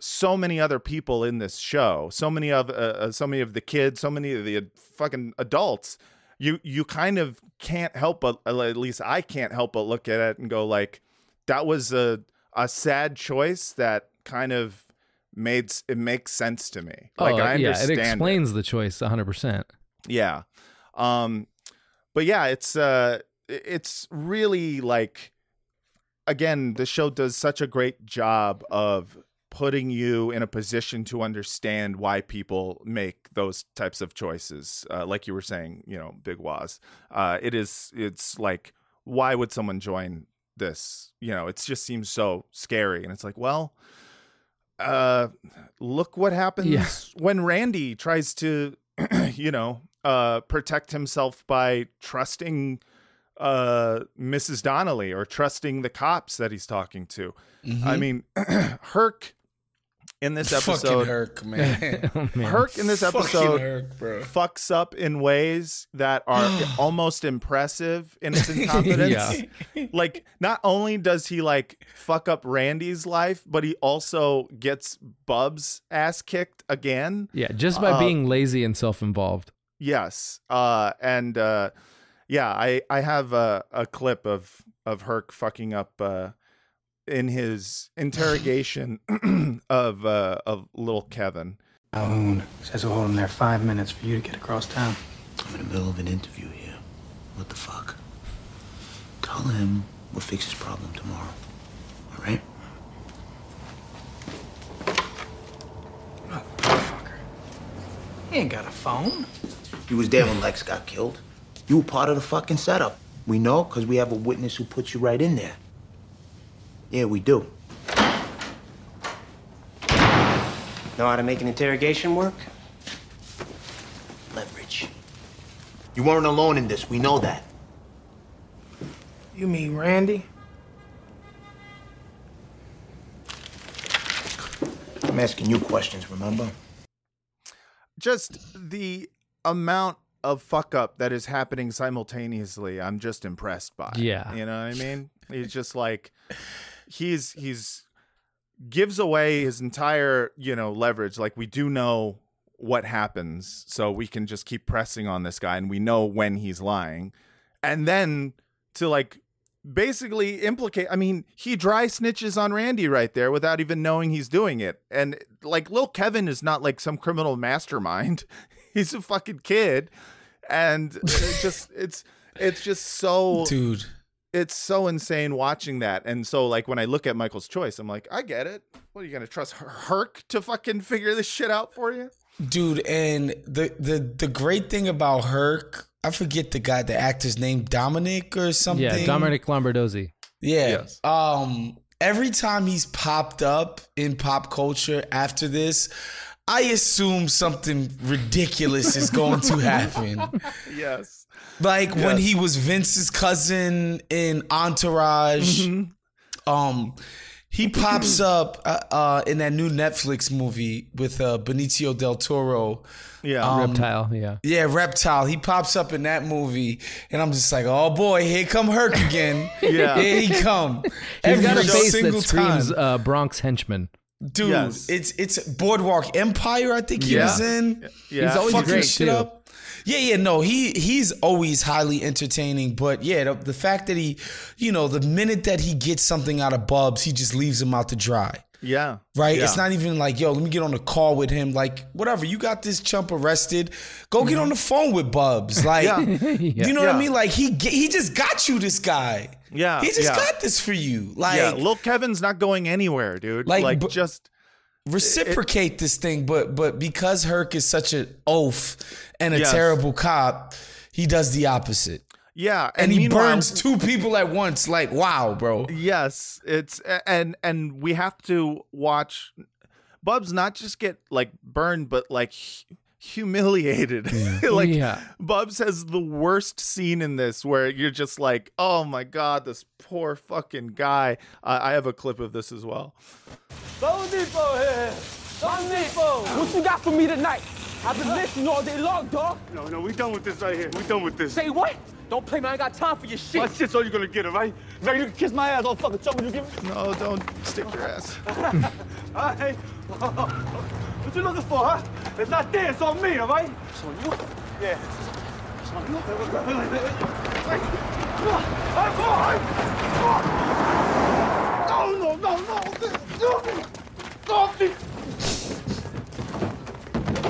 so many other people in this show, so many of uh, uh, so many of the kids, so many of the uh, fucking adults, you you kind of can't help but at least I can't help but look at it and go like that was a a sad choice that kind of made it makes sense to me. Like oh, I yeah, understand. it explains the choice 100%. Yeah. Um but yeah, it's uh it's really like again, the show does such a great job of putting you in a position to understand why people make those types of choices. Uh, like you were saying, you know, Big Wos. Uh it is it's like why would someone join this? You know, it just seems so scary and it's like, well, uh look what happens Yeah. when Randy tries to you know uh protect himself by trusting uh Mrs. Donnelly or trusting the cops that he's talking to. I mean Herc in this Fucking episode Herc, man. Oh, man. Herc in this Fucking episode Herc, bro. fucks up in ways that are almost impressive in its incompetence. Like, not only does he like fuck up Randy's life, but he also gets Bub's ass kicked again. Yeah, just by Uh, being lazy and self-involved. Yes. Uh, and uh, yeah, I I have a, a clip of of Herc fucking up uh, in his interrogation of uh, of little Kevin. Calhoun says he'll hold him there five minutes for you to get across town. I'm in the middle of an interview here. What the fuck? Tell him we'll fix his problem tomorrow. All right? Motherfucker. He ain't got a phone. You was there when Lex got killed. You were part of the fucking setup. We know because we have a witness who put you right in there. Yeah, we do. Know how to make an interrogation work? Leverage. You weren't alone in this. We know that. You mean Randy? I'm asking you questions, remember? just the amount of fuck up that is happening simultaneously i'm just impressed by Yeah. you know what i mean It's just like he's he's gives away his entire you know leverage like we do know what happens so we can just keep pressing on this guy and we know when he's lying and then to like basically implicate i mean he dry snitches on randy right there without even knowing he's doing it and like lil kevin is not like some criminal mastermind he's a fucking kid and it's just it's it's just so Dude. It's so insane watching that and so like when i look at michael's choice i'm like i get it what are you gonna trust herc to fucking figure this shit out for you Dude, and the the the great thing about Herc, I forget the guy, the actor's name, Dominic or something. Yeah, Dominic Lombardozzi. Yeah. Yes. Um every time he's popped up in pop culture after this, I assume something ridiculous is going to happen. yes Like when he was Vince's cousin in Entourage. Um he pops up uh, uh, in that new Netflix movie with uh, Benicio del Toro. yeah Um, Reptile, yeah. Yeah, Reptile. He pops up in that movie, and I'm just like, oh boy, here come Herc again. Yeah. here he come. He's got a face that single screams uh, Bronx henchman. dude. Yes. It's it's Boardwalk Empire. I think he Yeah. was in. Yeah. He's always Fucking great shit too. up. Yeah, yeah, no, he he's always highly entertaining, but yeah, the, the fact that he, you know, the minute that he gets something out of Bubs, he just leaves him out to dry. yeah Right? Yeah. It's not even like, yo, let me get on a call with him. Like, whatever, you got this chump arrested. Go get mm-hmm. on the phone with Bubs. Like, Yeah. you know what I mean? Like, he ge- he just got you this guy. Yeah, He just got this for you. Like, yeah lil kevin's not going anywhere dude Like, like, but- just reciprocate this thing, but but because Herc is such an oaf and a Yes. terrible cop, he does the opposite. yeah And, he burns two people at once. Like, wow, bro. Yes, it's and and we have to watch Bubs not just get like burned, but like humiliated. like Yeah. Bubs has the worst scene in this where you're just like, oh my god, this poor fucking guy. I I have a clip of this as well. Low Depot here. Low Depot. What you got for me tonight? I've been listening all day long, dog. No, no, we done with this right here. We done with this. Say what? Don't play me. I got time for your shit. My shit's all you're gonna get, all right? Now you can kiss my ass all fucking trouble you give me. No, don't stick your ass. All right. what you looking for, huh? It's not there. It's on me, all right? It's on you? Yeah. It's on you. Wait, wait, wait, wait, wait, wait. Wait. Come on. All right, come on. Come on. No, no, no, no. Off me. Off me.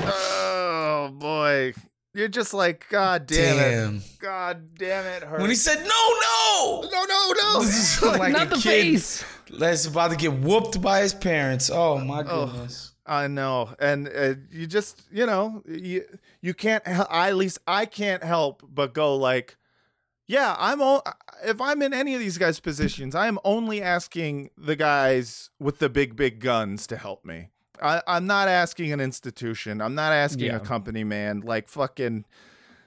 Oh boy. You're just like, God damn, Damn. it. God damn it, Herc. When he said, no, no. No, no, no. This is like Not a the kid face. that's about to get whooped by his parents. Oh, my goodness. I know, and uh, you just you know you you can't. I, at least I can't help but go like, yeah, I'm. all, if I'm in any of these guys' positions, I am only asking the guys with the big big guns to help me. I, I'm not asking an institution. I'm not asking Yeah. a company man. Like fucking,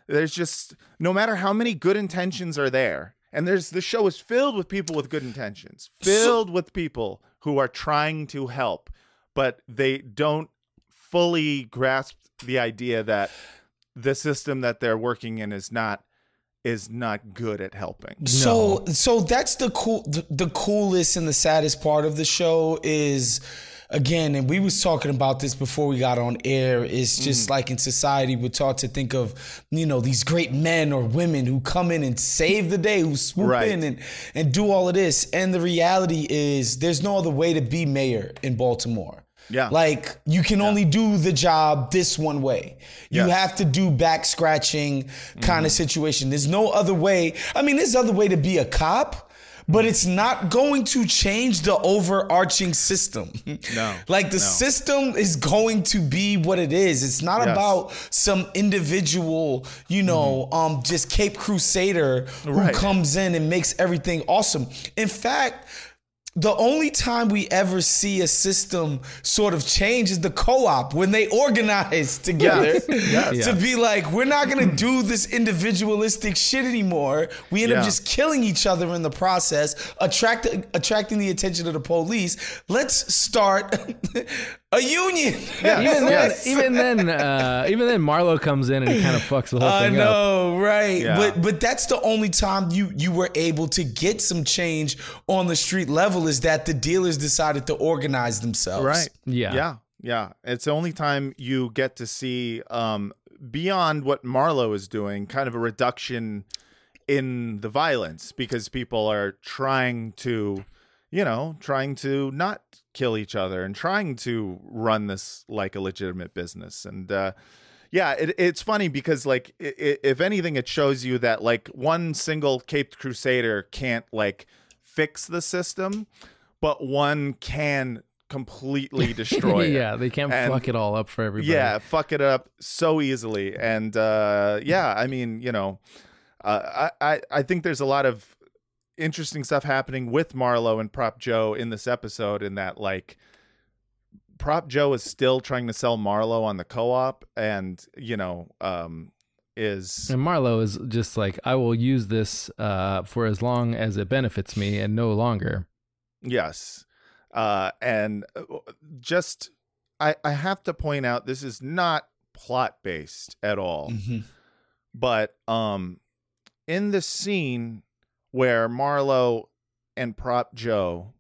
there's just no matter how many good intentions are there, and there's the show is filled with people with good intentions, filled with people who are trying to help, but they don't fully grasp the idea that the system that they're working in is not is not good at helping. So so that's the cool the, the coolest and the saddest part of the show is again and we was talking about this before we got on air It's just Mm. like in society we're taught to think of you know these great men or women who come in and save the day who swoop Right. in and and do all of this and the reality is there's no other way to be mayor in Baltimore Yeah. like you can only do the job this one way. You Yes. have to do back scratching kind of situation. There's no other way. I mean, there's other way to be a cop, but it's not going to change the overarching system. No, like the no. system is going to be what it is. It's not Yes. about some individual, you know, um just Cape Crusader who comes in and makes everything awesome. In fact, the only time we ever see a system sort of change is the co-op when they organize together to be like, we're not gonna do this individualistic shit anymore. We end Yeah. up just killing each other in the process, attract attracting the attention of the police. Let's start a union. even then, even then, uh, even then, Marlo comes in and he kind of fucks the whole I thing up. I know, right? Yeah. But but that's the only time you you were able to get some change on the street level is that the dealers decided to organize themselves. Right. Yeah. Yeah. Yeah. It's the only time you get to see um beyond what Marlo is doing, kind of a reduction in the violence because people are trying to, you know, trying to not kill each other and trying to run this like a legitimate business. And uh yeah, it, it's funny because like i i if anything, it shows you that like one single Caped Crusader can't like fix the system, but one can completely destroy it. yeah, they can't And- fuck it all up for everybody. Yeah, fuck it up so easily. And uh, yeah, I mean, you know, uh, I, I I think there's a lot of interesting stuff happening with Marlo and Prop Joe in this episode. In that, like, Prop Joe is still trying to sell Marlo on the co-op, and you know, um, is And Marlo is just like, I will use this uh, for as long as it benefits me and no longer. Yes. Uh, and uh, just, I, I have to point out, this is not plot based at all. Mhm. But um, in the scene where Marlo and Prop Joe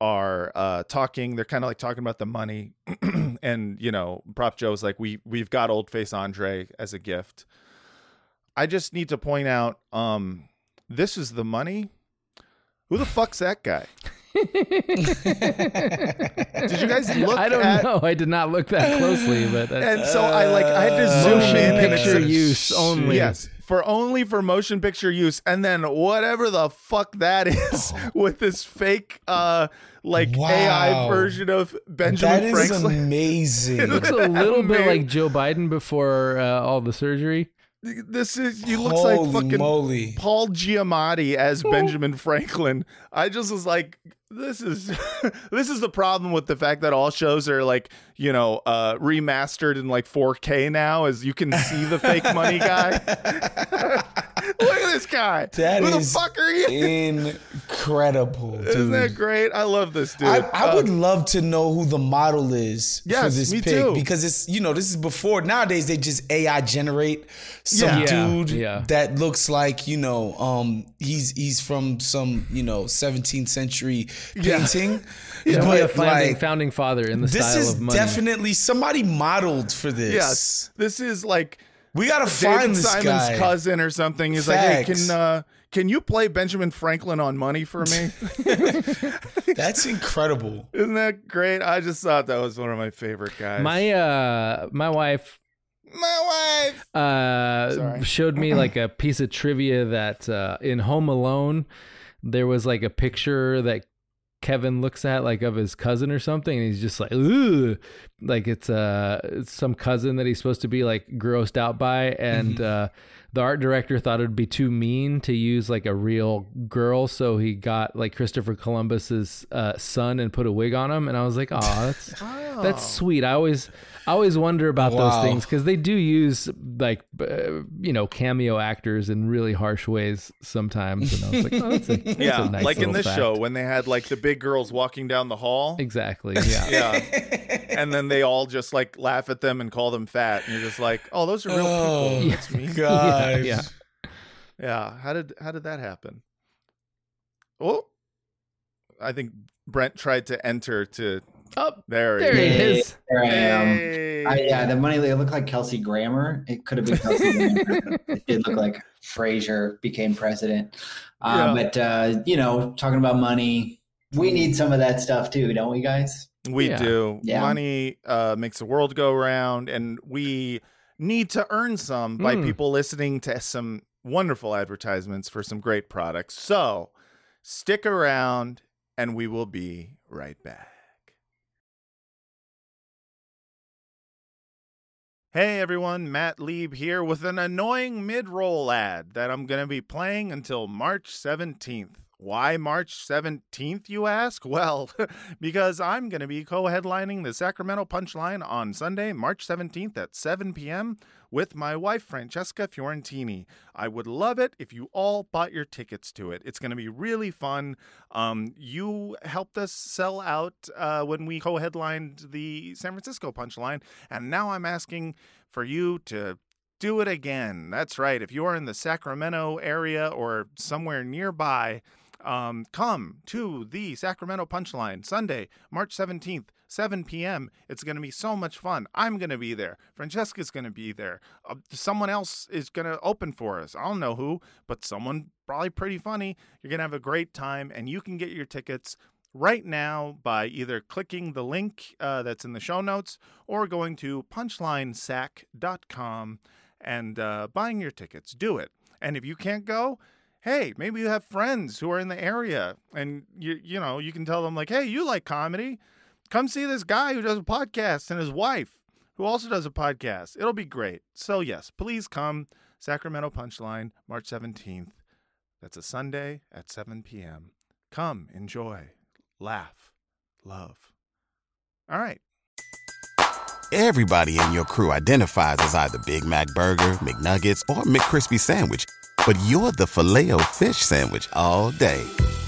are uh, talking, they're kind of like talking about the money. and, you know, Prop Joe's like, we, we've got Old Face Andre as a gift. I just need to point out um, this is the money. Who the fuck's that guy? Did you guys look I don't at know. I did not look that closely, but that's, and so I like I had to zoom Motion in and it picture use only. Yes, for only for motion picture use, and then whatever the fuck that is with this fake uh like AI version of Benjamin That is Franklin. amazing. it looks a little bit like Joe Biden before uh, all the surgery. This is he looks like Holy fucking moly. Paul Giamatti as Benjamin Franklin. I just was like, this is this is the problem with the fact that all shows are like you know uh remastered in like 4K now, as you can see the fake money guy. Look at this guy. That Who is the fuck are you? incredible, dude. Isn't that great? I love this dude. I, I Uh, would love to know who the model is for this me pic too. because it's you know this is before nowadays they just AI generate some Yeah. Yeah, dude yeah. that looks like you know um he's he's from some you know 17th century painting Definitely a but founding, like founding father in the this style is of money. definitely somebody modeled for this yes, this is like we gotta David find this Simon's guy cousin or something. He's like, hey, can uh, can you play Benjamin Franklin on money for me? that's incredible Isn't that great? I just thought that was one of my favorite guys. My uh, my wife my wife. uh showed me like a piece of trivia that uh in Home Alone there was like a picture that Kevin looks at like of his cousin or something and he's just like Ugh! like it's uh it's some cousin that he's supposed to be like grossed out by and uh the art director thought it'd be too mean to use like a real girl so he got like Christopher Columbus's uh son and put a wig on him and I was like oh that's that's sweet. I always I always wonder about Wow. those things because they do use like uh, you know cameo actors in really harsh ways sometimes, and I was like, oh, that's a, that's Yeah, a nice like in this fact. show when they had like the big girls walking down the hall. Exactly. Yeah. Yeah. and then they all just like laugh at them and call them fat. And you're just like, oh, those are real Oh, people. That's me. gosh yeah. Yeah. How did how did that happen? Oh, I think Brent tried to enter to. Oh, there, there he he is. is. There I am. Hey. I, yeah, the money it looked like Kelsey Grammer. It could have been Kelsey Grammer. It did look like Frasier became president. Um, But uh, you know, talking about money, we need some of that stuff too, don't we, guys? We Yeah. do. Yeah. Money uh, makes the world go round, and we need to earn some by Mm. people listening to some wonderful advertisements for some great products. So stick around, and we will be right back. Hey everyone, Matt Lieb here with an annoying mid roll ad that I'm going to be playing until March 17th. Why March 17th, you ask? Well, because I'm going to be co headlining the Sacramento Punchline on Sunday, March 17th at 7 p.m. with my wife, Francesca Fiorentini. I would love it if you all bought your tickets to it. It's going to be really fun. Um, you helped us sell out uh, when we co headlined the San Francisco Punchline, and now I'm asking for you to do it again. That's right. If you are in the Sacramento area or somewhere nearby, um, come to the Sacramento Punchline Sunday, March 17th, 7 p.m. It's going to be so much fun. I'm going to be there. Francesca's going to be there. Uh, someone else is going to open for us. I don't know who, but someone probably pretty funny. You're going to have a great time, and you can get your tickets right now by either clicking the link uh, that's in the show notes or going to punchlinesac.com and uh, buying your tickets. Do it. And if you can't go, hey, maybe you have friends who are in the area and you you know, you can tell them like, "Hey, you like comedy? Come see this guy who does a podcast and his wife who also does a podcast. It'll be great." So, yes, please come Sacramento Punchline March 17th. That's a Sunday at 7 p.m. Come, enjoy, laugh, love. All right. Everybody in your crew identifies as either Big Mac Burger, McNuggets, or McCrispy Sandwich. But you're the filet fish Sandwich all day.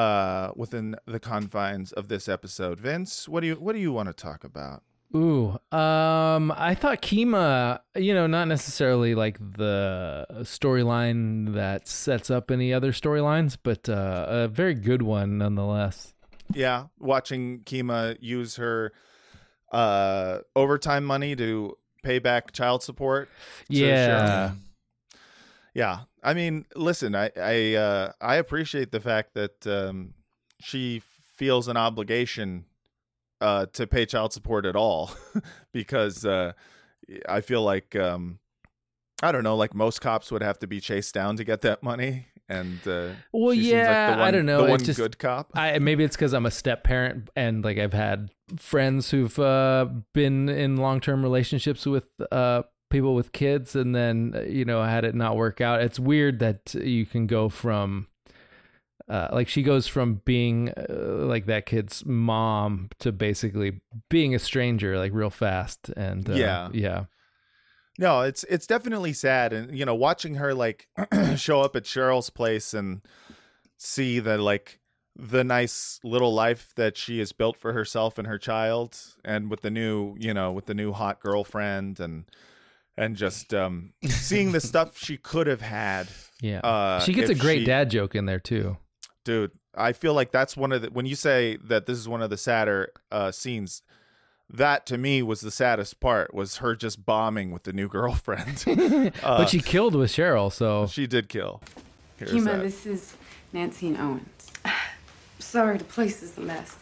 uh, within the confines of this episode? Vince, what do you what do you want to talk about? Ooh, um, I thought Kima, you know, not necessarily like the storyline that sets up any other storylines, but uh, a very good one nonetheless. Yeah, watching Kima use her uh, overtime money to pay back child support. Yeah. Sharon. Yeah. I mean, listen, I I uh, I appreciate the fact that um, she feels an obligation uh, to pay child support at all because uh, I feel like um, I don't know, like most cops would have to be chased down to get that money. And uh, Well, she seems like yeah, the one, I don't know. The one just, good cop. I maybe it's because I'm a step parent and like I've had friends who've uh, been in long term relationships with uh, people with kids, and then uh, you know had it not work out. It's weird that you can go from. Uh, like she goes from being uh, like that kid's mom to basically being a stranger like real fast and uh, Yeah. yeah No, it's it's definitely sad, and you know, watching her like show up at Cheryl's place and see the like the nice little life that she has built for herself and her child, and with the new, you know, with the new hot girlfriend, and and just um seeing the stuff she could have had. yeah uh, she gets a great she- dad joke in there too dude. I feel like that's one of the when you say that this is one of the sadder uh, scenes. That to me was the saddest part was her just bombing with the new girlfriend. Uh, but she killed with Cheryl so she did kill. Here's Kima, that. this is Nancy and Owens. Sorry, the place is a mess.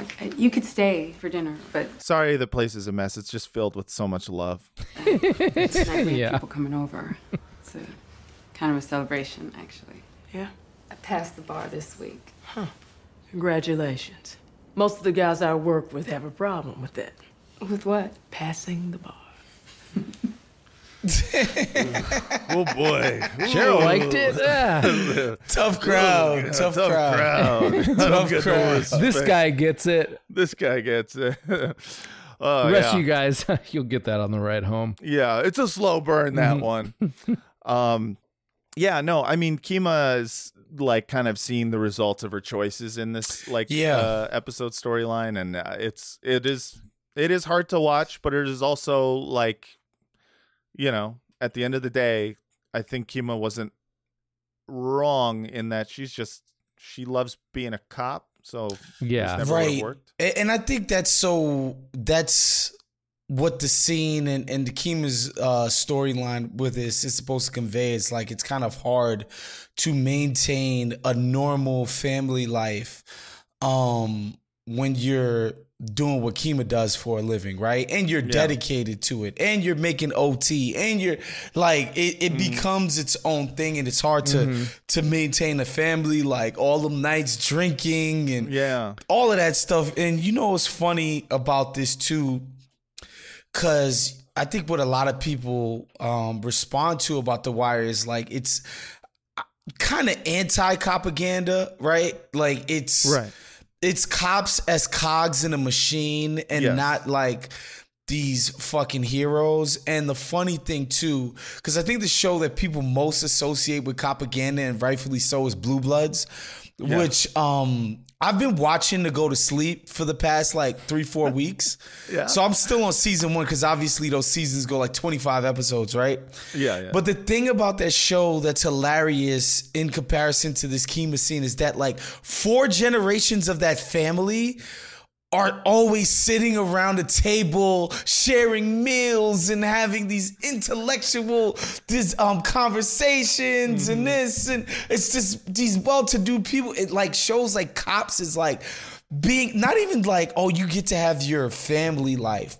Okay, you could stay for dinner, but Sorry, the place is a mess. It's just filled with so much love. tonight we Yeah. have people coming over. It's a kind of a celebration, actually. Yeah? I passed the bar this week. Huh. Congratulations. Most of the guys I work with have a problem with that. With what? Passing the bar. oh boy, Cheryl liked it. Yeah. Tough crowd. Tough, tough crowd. crowd. Tough get no crowd. this guy gets it. This guy gets it. Oh, the rest yeah. of you guys, you'll get that on the ride home. Yeah, it's a slow burn that Mhm. one. um yeah, no, I mean Kima is like kind of seeing the results of her choices in this like Yeah. uh, episode storyline and uh, it's it is it is hard to watch, but it is also like you know, at the end of the day, I think Kima wasn't wrong in that she's just she loves being a cop, so Yeah. never right worked. And i think that's so that's what the scene and, and the kima's uh storyline with this is supposed to convey it's like it's kind of hard to maintain a normal family life um when you're doing what Kima does for a living, right? And you're dedicated to it, and you're making OT, and you're like it, it becomes its own thing, and it's hard to Mhm. to maintain a family, like all them nights drinking and yeah, all of that stuff. And you know what's funny about this too, because I think what a lot of people um, respond to about The Wire is like it's kind of anti-propaganda, right? Like it's Right. It's cops as cogs in a machine, and Yes. not like these fucking heroes. And the funny thing too, because I think the show that people most associate with propaganda, and rightfully so, is Blue Bloods, Yeah. which um I've been watching to go to sleep for the past like three, four weeks. Yeah. So I'm still on season one because obviously those seasons go like 25 episodes, right? Yeah, yeah. But the thing about that show that's hilarious in comparison to this Kima scene is that like four generations of that family are always sitting around a table sharing meals and having these intellectual this um conversations and this and it's just these well-to-do people. It like shows like cops is like being not even like oh you get to have your family life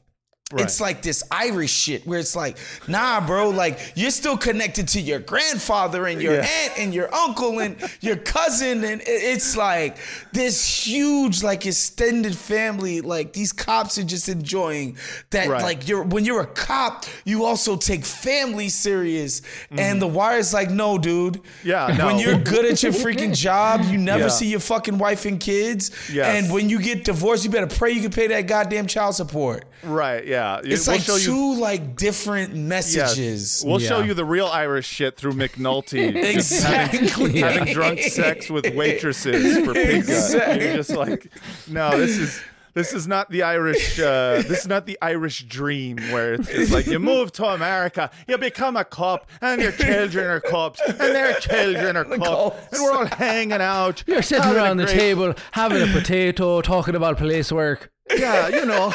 It's like this Irish shit where it's like, nah, bro, like you're still connected to your grandfather and your Yeah. aunt and your uncle and your cousin. And it's like this huge, like extended family. Like these cops are just enjoying that. Right. Like you're when you're a cop, you also take family serious. And the wire's like, no, dude. Mm-hmm. Yeah, no. When you're good at your freaking job, you never Yeah. see your fucking wife and kids. Yes. And when you get divorced, you better pray you can pay that goddamn child support. Right. Yeah. It's We'll like show you- two like different Yes. messages. We'll show you the real Irish shit through McNulty. Just having- Exactly. Having, drunk sex with waitresses for pig gut. Exactly. You're just like, no, this is this is not the Irish. Uh, this is not the Irish dream where it's like you move to America, you become a cop, and your children are cops, and their children are cops, and we're all hanging out. You're sitting around the great- table having a potato, talking about police work. Yeah, you know,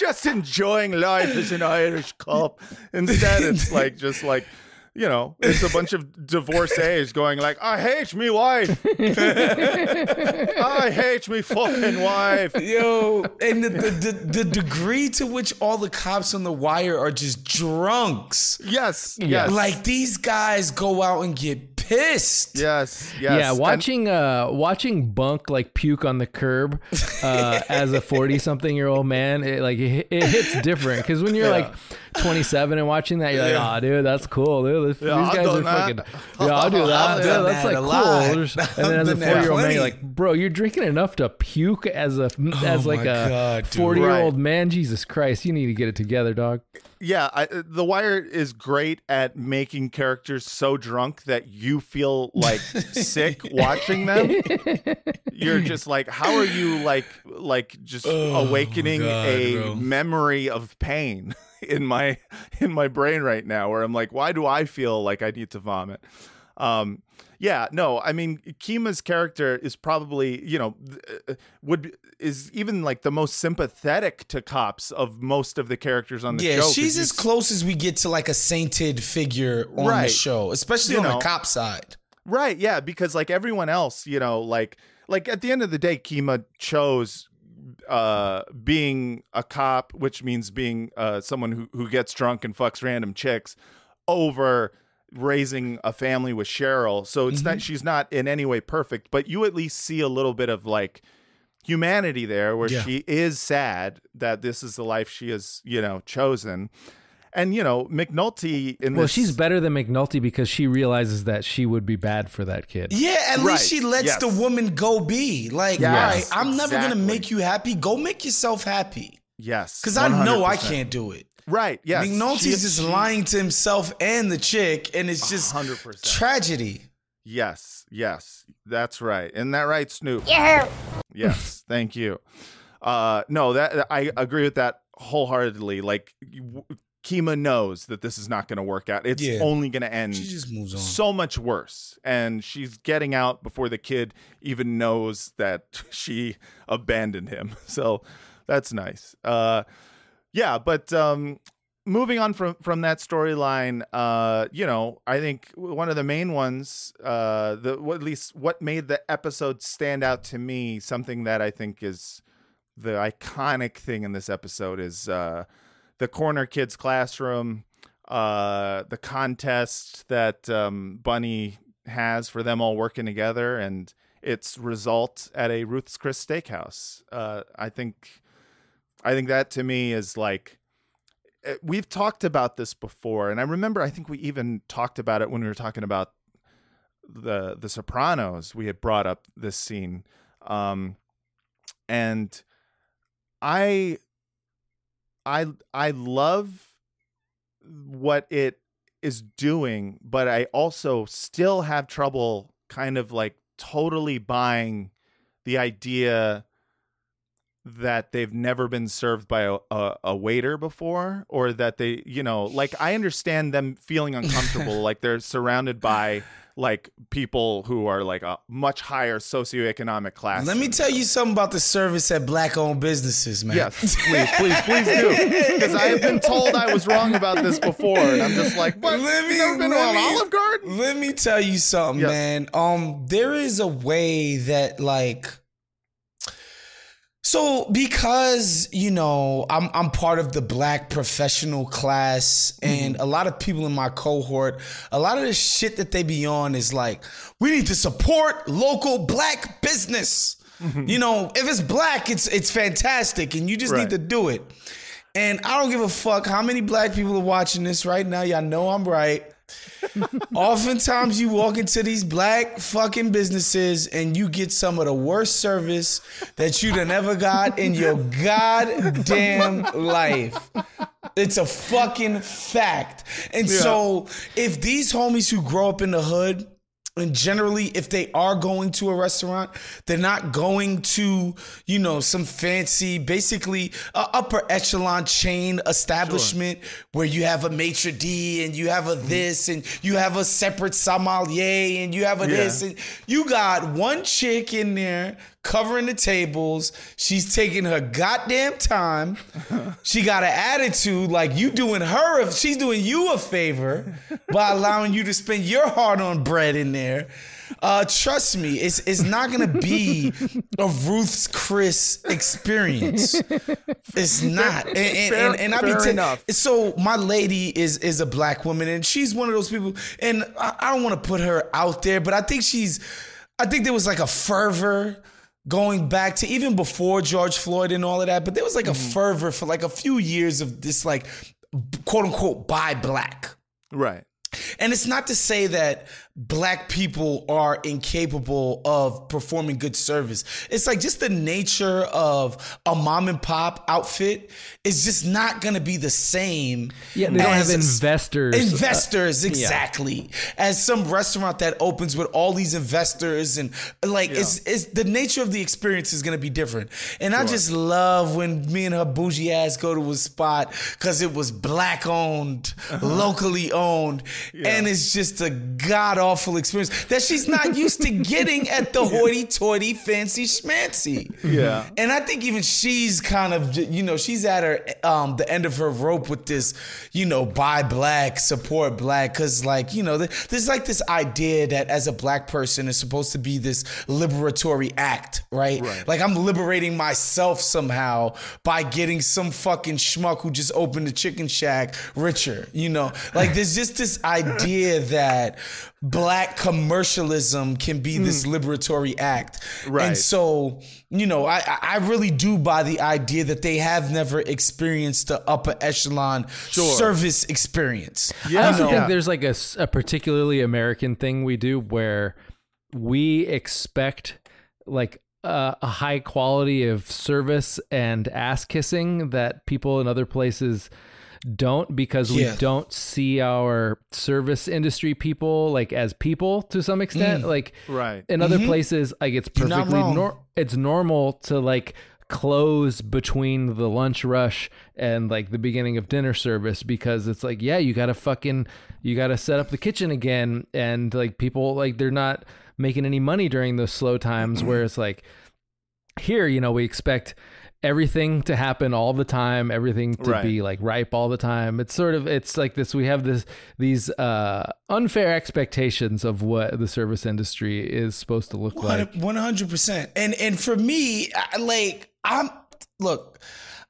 just enjoying life as an Irish cop. Instead, it's like just like, you know, it's a bunch of divorcees going like, I hate me wife. I hate me fucking wife. Yo, and the, the, the, degree to which all the cops on the wire are just drunks. Yes, yes. Like these guys go out and get pissed. Yes, Yeah, watching uh watching Bunk like puke on the curb uh as a 40 something year old man, it like it, it hits different cuz when you're Yeah. like 27 and watching that you're like, Yeah. "Oh, dude, that's cool, dude. This- Yeah, these guys are that. fucking Yeah, I'll do that. I've Yeah, done that's that like cool." lot. And then as a done that 40 year old man, you're like, "Bro, you're drinking enough to puke as a as like Oh my a 40 year old Right. man. Jesus Christ, you need to get it together, dog." Yeah, I, uh, The Wire is great at making characters so drunk that you feel like sick watching them. You're just like, how are you like like just Oh, awakening God, a bro. memory of pain in my in my brain right now where I'm like, why do I feel like I need to vomit? Um yeah, no, I mean Kima's character is probably, you know, uh, would is even like the most sympathetic to cops of most of the characters on the Yeah, show. 'cause she's as close as we get to like a sainted figure on the show, especially You on know. the cop side. Right, yeah, because like everyone else, you know, like like at the end of the day, Kima chose uh being a cop, which means being uh someone who, who gets drunk and fucks random chicks over raising a family with Cheryl. So it's Mm-hmm. not she's not in any way perfect, but you at least see a little bit of like humanity there where Yeah. she is sad that this is the life she has, you know, chosen. And you know, McNulty in Well, this she's better than McNulty because she realizes that she would be bad for that kid. Yeah, at Right, least she lets yes. the woman go be. Like, Yes, all right, I'm never gonna make you happy. Go make yourself happy. Yes. Because I know I can't do it. Right. Yeah. McNulty's She- just she- lying to himself and the chick, and it's just 100%. tragedy. Yes. Yes. That's right. Isn't that right, Snoop? Yeah. Yes. Thank you. Uh, no, that I agree with that wholeheartedly. Like, you- Kima knows that this is not going to work out. It's Yeah. only going to end She just moves on. so much worse. And she's getting out before the kid even knows that she abandoned him. So that's nice. Uh, yeah, but um, moving on from from that storyline, uh, you know, I think one of the main ones, uh, the at least what made the episode stand out to me, something that I think is the iconic thing in this episode is uh, the corner kids classroom, uh, the contest that um, Bunny has for them all working together, and its result at a Ruth's Chris Steakhouse. Uh, I think, I think that to me is like uh, we've talked about this before, and I remember I think we even talked about it when we were talking about the the Sopranos. We had brought up this scene, um, and I I I love what it is doing, but I also still have trouble kind of like totally buying the idea that they've never been served by a, a, a waiter before or that they you know like i understand them feeling uncomfortable like they're surrounded by like people who are like a much higher socioeconomic class Let me tell you something about the service at black-owned businesses, man. Yes, please, please, please do. Because I have been told I was wrong about this before, and I'm just like, what? Let me, you never been to let an me- Olive Garden? Let me tell you something, Yes. man. Um, there is a way that like so because you know I'm I'm part of the black professional class and mm-hmm. a lot of people in my cohort, a lot of the shit that they be on is like, we need to support local black business. Mm-hmm. You know, if it's black, it's it's fantastic and you just Right. need to do it. And I don't give a fuck how many black people are watching this right now. Y'all know I'm right. Oftentimes, you walk into these black fucking businesses and you get some of the worst service that you'd have ever got in your goddamn life. It's a fucking fact. And Yeah. so, if these homies who grow up in the hood, and generally, if they are going to a restaurant, they're not going to, you know, some fancy, basically uh, upper echelon chain establishment where you have a maitre d and you have a this and you have a separate sommelier and you have a Yeah. this and you got one chick in there covering the tables. She's taking her goddamn time. She got an attitude like you doing her, a, she's doing you a favor by allowing you to spend your hard-earned bread in there. Uh, trust me, it's it's not gonna be a Ruth's Chris experience. It's not, and and, Fair- and, and I ta- enough. so my lady is is a black woman, and she's one of those people. And I, I don't want to put her out there, but I think she's. I think there was like a fervor going back to even before George Floyd and all of that. But there was like a mm-hmm. fervor for like a few years of this like quote unquote buy black. Right. And it's not to say that black people are incapable of performing good service. It's like just the nature of a mom and pop outfit is just not going to be the same. Yeah, they don't have investors. Investors, Uh, yeah. exactly. As some restaurant that opens with all these investors and like it's it's the nature of the experience is going to be different. And I just love when me and her bougie ass go to a spot cuz it was black owned, locally owned, and it's just a god awful experience that she's not used to getting at the hoity-toity fancy schmancy. Yeah. And I think even she's kind of, you know, she's at her um the end of her rope with this, you know, buy black, support black, because like, you know, there's like this idea that as a black person is supposed to be this liberatory act, right? Right. Like I'm liberating myself somehow by getting some fucking schmuck who just opened a chicken shack richer, you know? Like there's just this idea that black commercialism can be this hmm. liberatory act. Right. And so, you know, I I I really do buy the idea that they have never experienced the upper echelon Sure. service experience. Yeah. I You also think there's like a, a particularly American thing we do where we expect like a, a high quality of service and ass kissing that people in other places don't because we Yeah. don't see our service industry people like as people to some extent Mm. like Right. in other Mhm. places like it's perfectly nor- it's normal to like close between the lunch rush and like the beginning of dinner service because it's like yeah you gotta fucking you gotta set up the kitchen again and like people like they're not making any money during those slow times where it's like here you know we expect everything to happen all the time, everything to Right. be like ripe all the time. It's sort of it's like this we have this these uh unfair expectations of what the service industry is supposed to look like. One hundred percent. And and for me, I, like I'm look,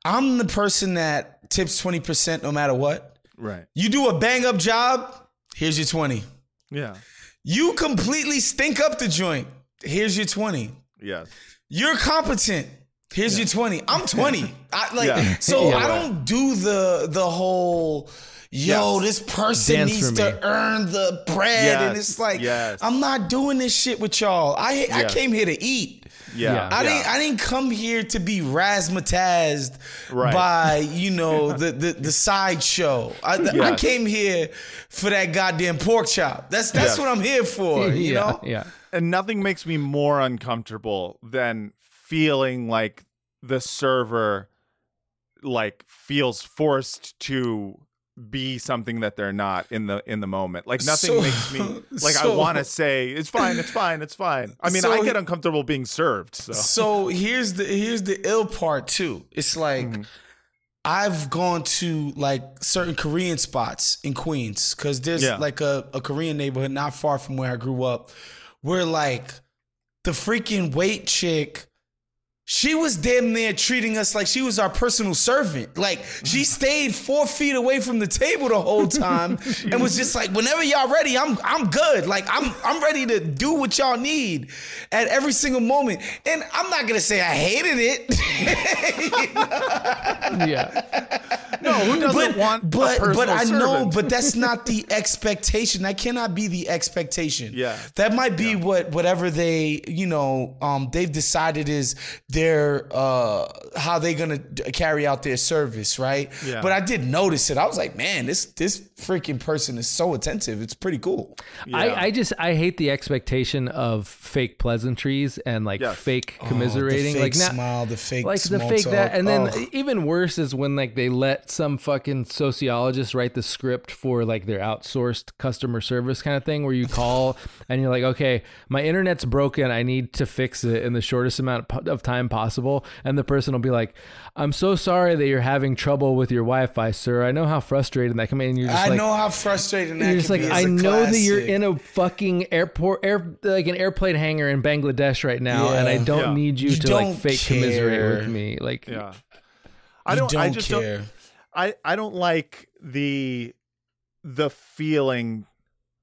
I'm the person that tips twenty percent no matter what. Right. You do a bang up job, here's your twenty. Yeah. You completely stink up the joint. Here's your twenty. Yes. You're competent. Here's your 20. I'm 20. I like Yeah. so Yeah. I don't do the the whole yo, Yes. this person Dance needs to earn the bread and it's like Yes. I'm not doing this shit with y'all. I I came here to eat. Yeah. Yeah. I didn't I didn't come here to be razzmatazed Right. by, you know, the the, the sideshow. I, I came here for that goddamn pork chop. That's that's Yes. what I'm here for, you yeah, know? yeah. and nothing makes me more uncomfortable than feeling like the server like feels forced to be something that they're not in the in the moment like nothing So- makes me like i want to say it's fine it's fine it's fine i mean So- i get uncomfortable being served so So here's the here's the ill part too. It's like Mm-hmm. I've gone to like certain Korean spots in Queens because there's Yeah. like a, a Korean neighborhood not far from where I grew up, where like the freaking wait chick. She was damn near treating us like she was our personal servant. Like she stayed four feet away from the table the whole time and was just like, whenever y'all ready, I'm I'm good. Like I'm I'm ready to do what y'all need at every single moment. And I'm not gonna say I hated it. Yeah. no who doesn't but, want a but but personal I know, but that's not the expectation. That cannot be the expectation. Yeah. that might be what whatever they you know um they've decided is their uh how they gonna carry out their service, right? Yeah. But I did notice it. I was like, man, this this freaking person is so attentive. It's pretty cool. Yeah. I, I just I hate the expectation of fake pleasantries and like Yes. fake Oh, commiserating. the fake like not, smile, the fake like the small fake that, talk. and then Ugh. even worse is when like they let some fucking sociologist write the script for like their outsourced customer service kind of thing, where you call and you're like, okay, my internet's broken, I need to fix it in the shortest amount of time possible, and the person will be like, I'm so sorry that you're having trouble with your Wi-Fi, sir. I know how frustrating that can be. And you're just I like, know how frustrating that you're just can like. I It's a know that you're in a fucking airport, air like an airplane hangar in Bangladesh right now, and I don't Yeah. need you, You to like don't fake commiserate with me. Like, yeah i don't, i don't just care. don't I I don't like the the feeling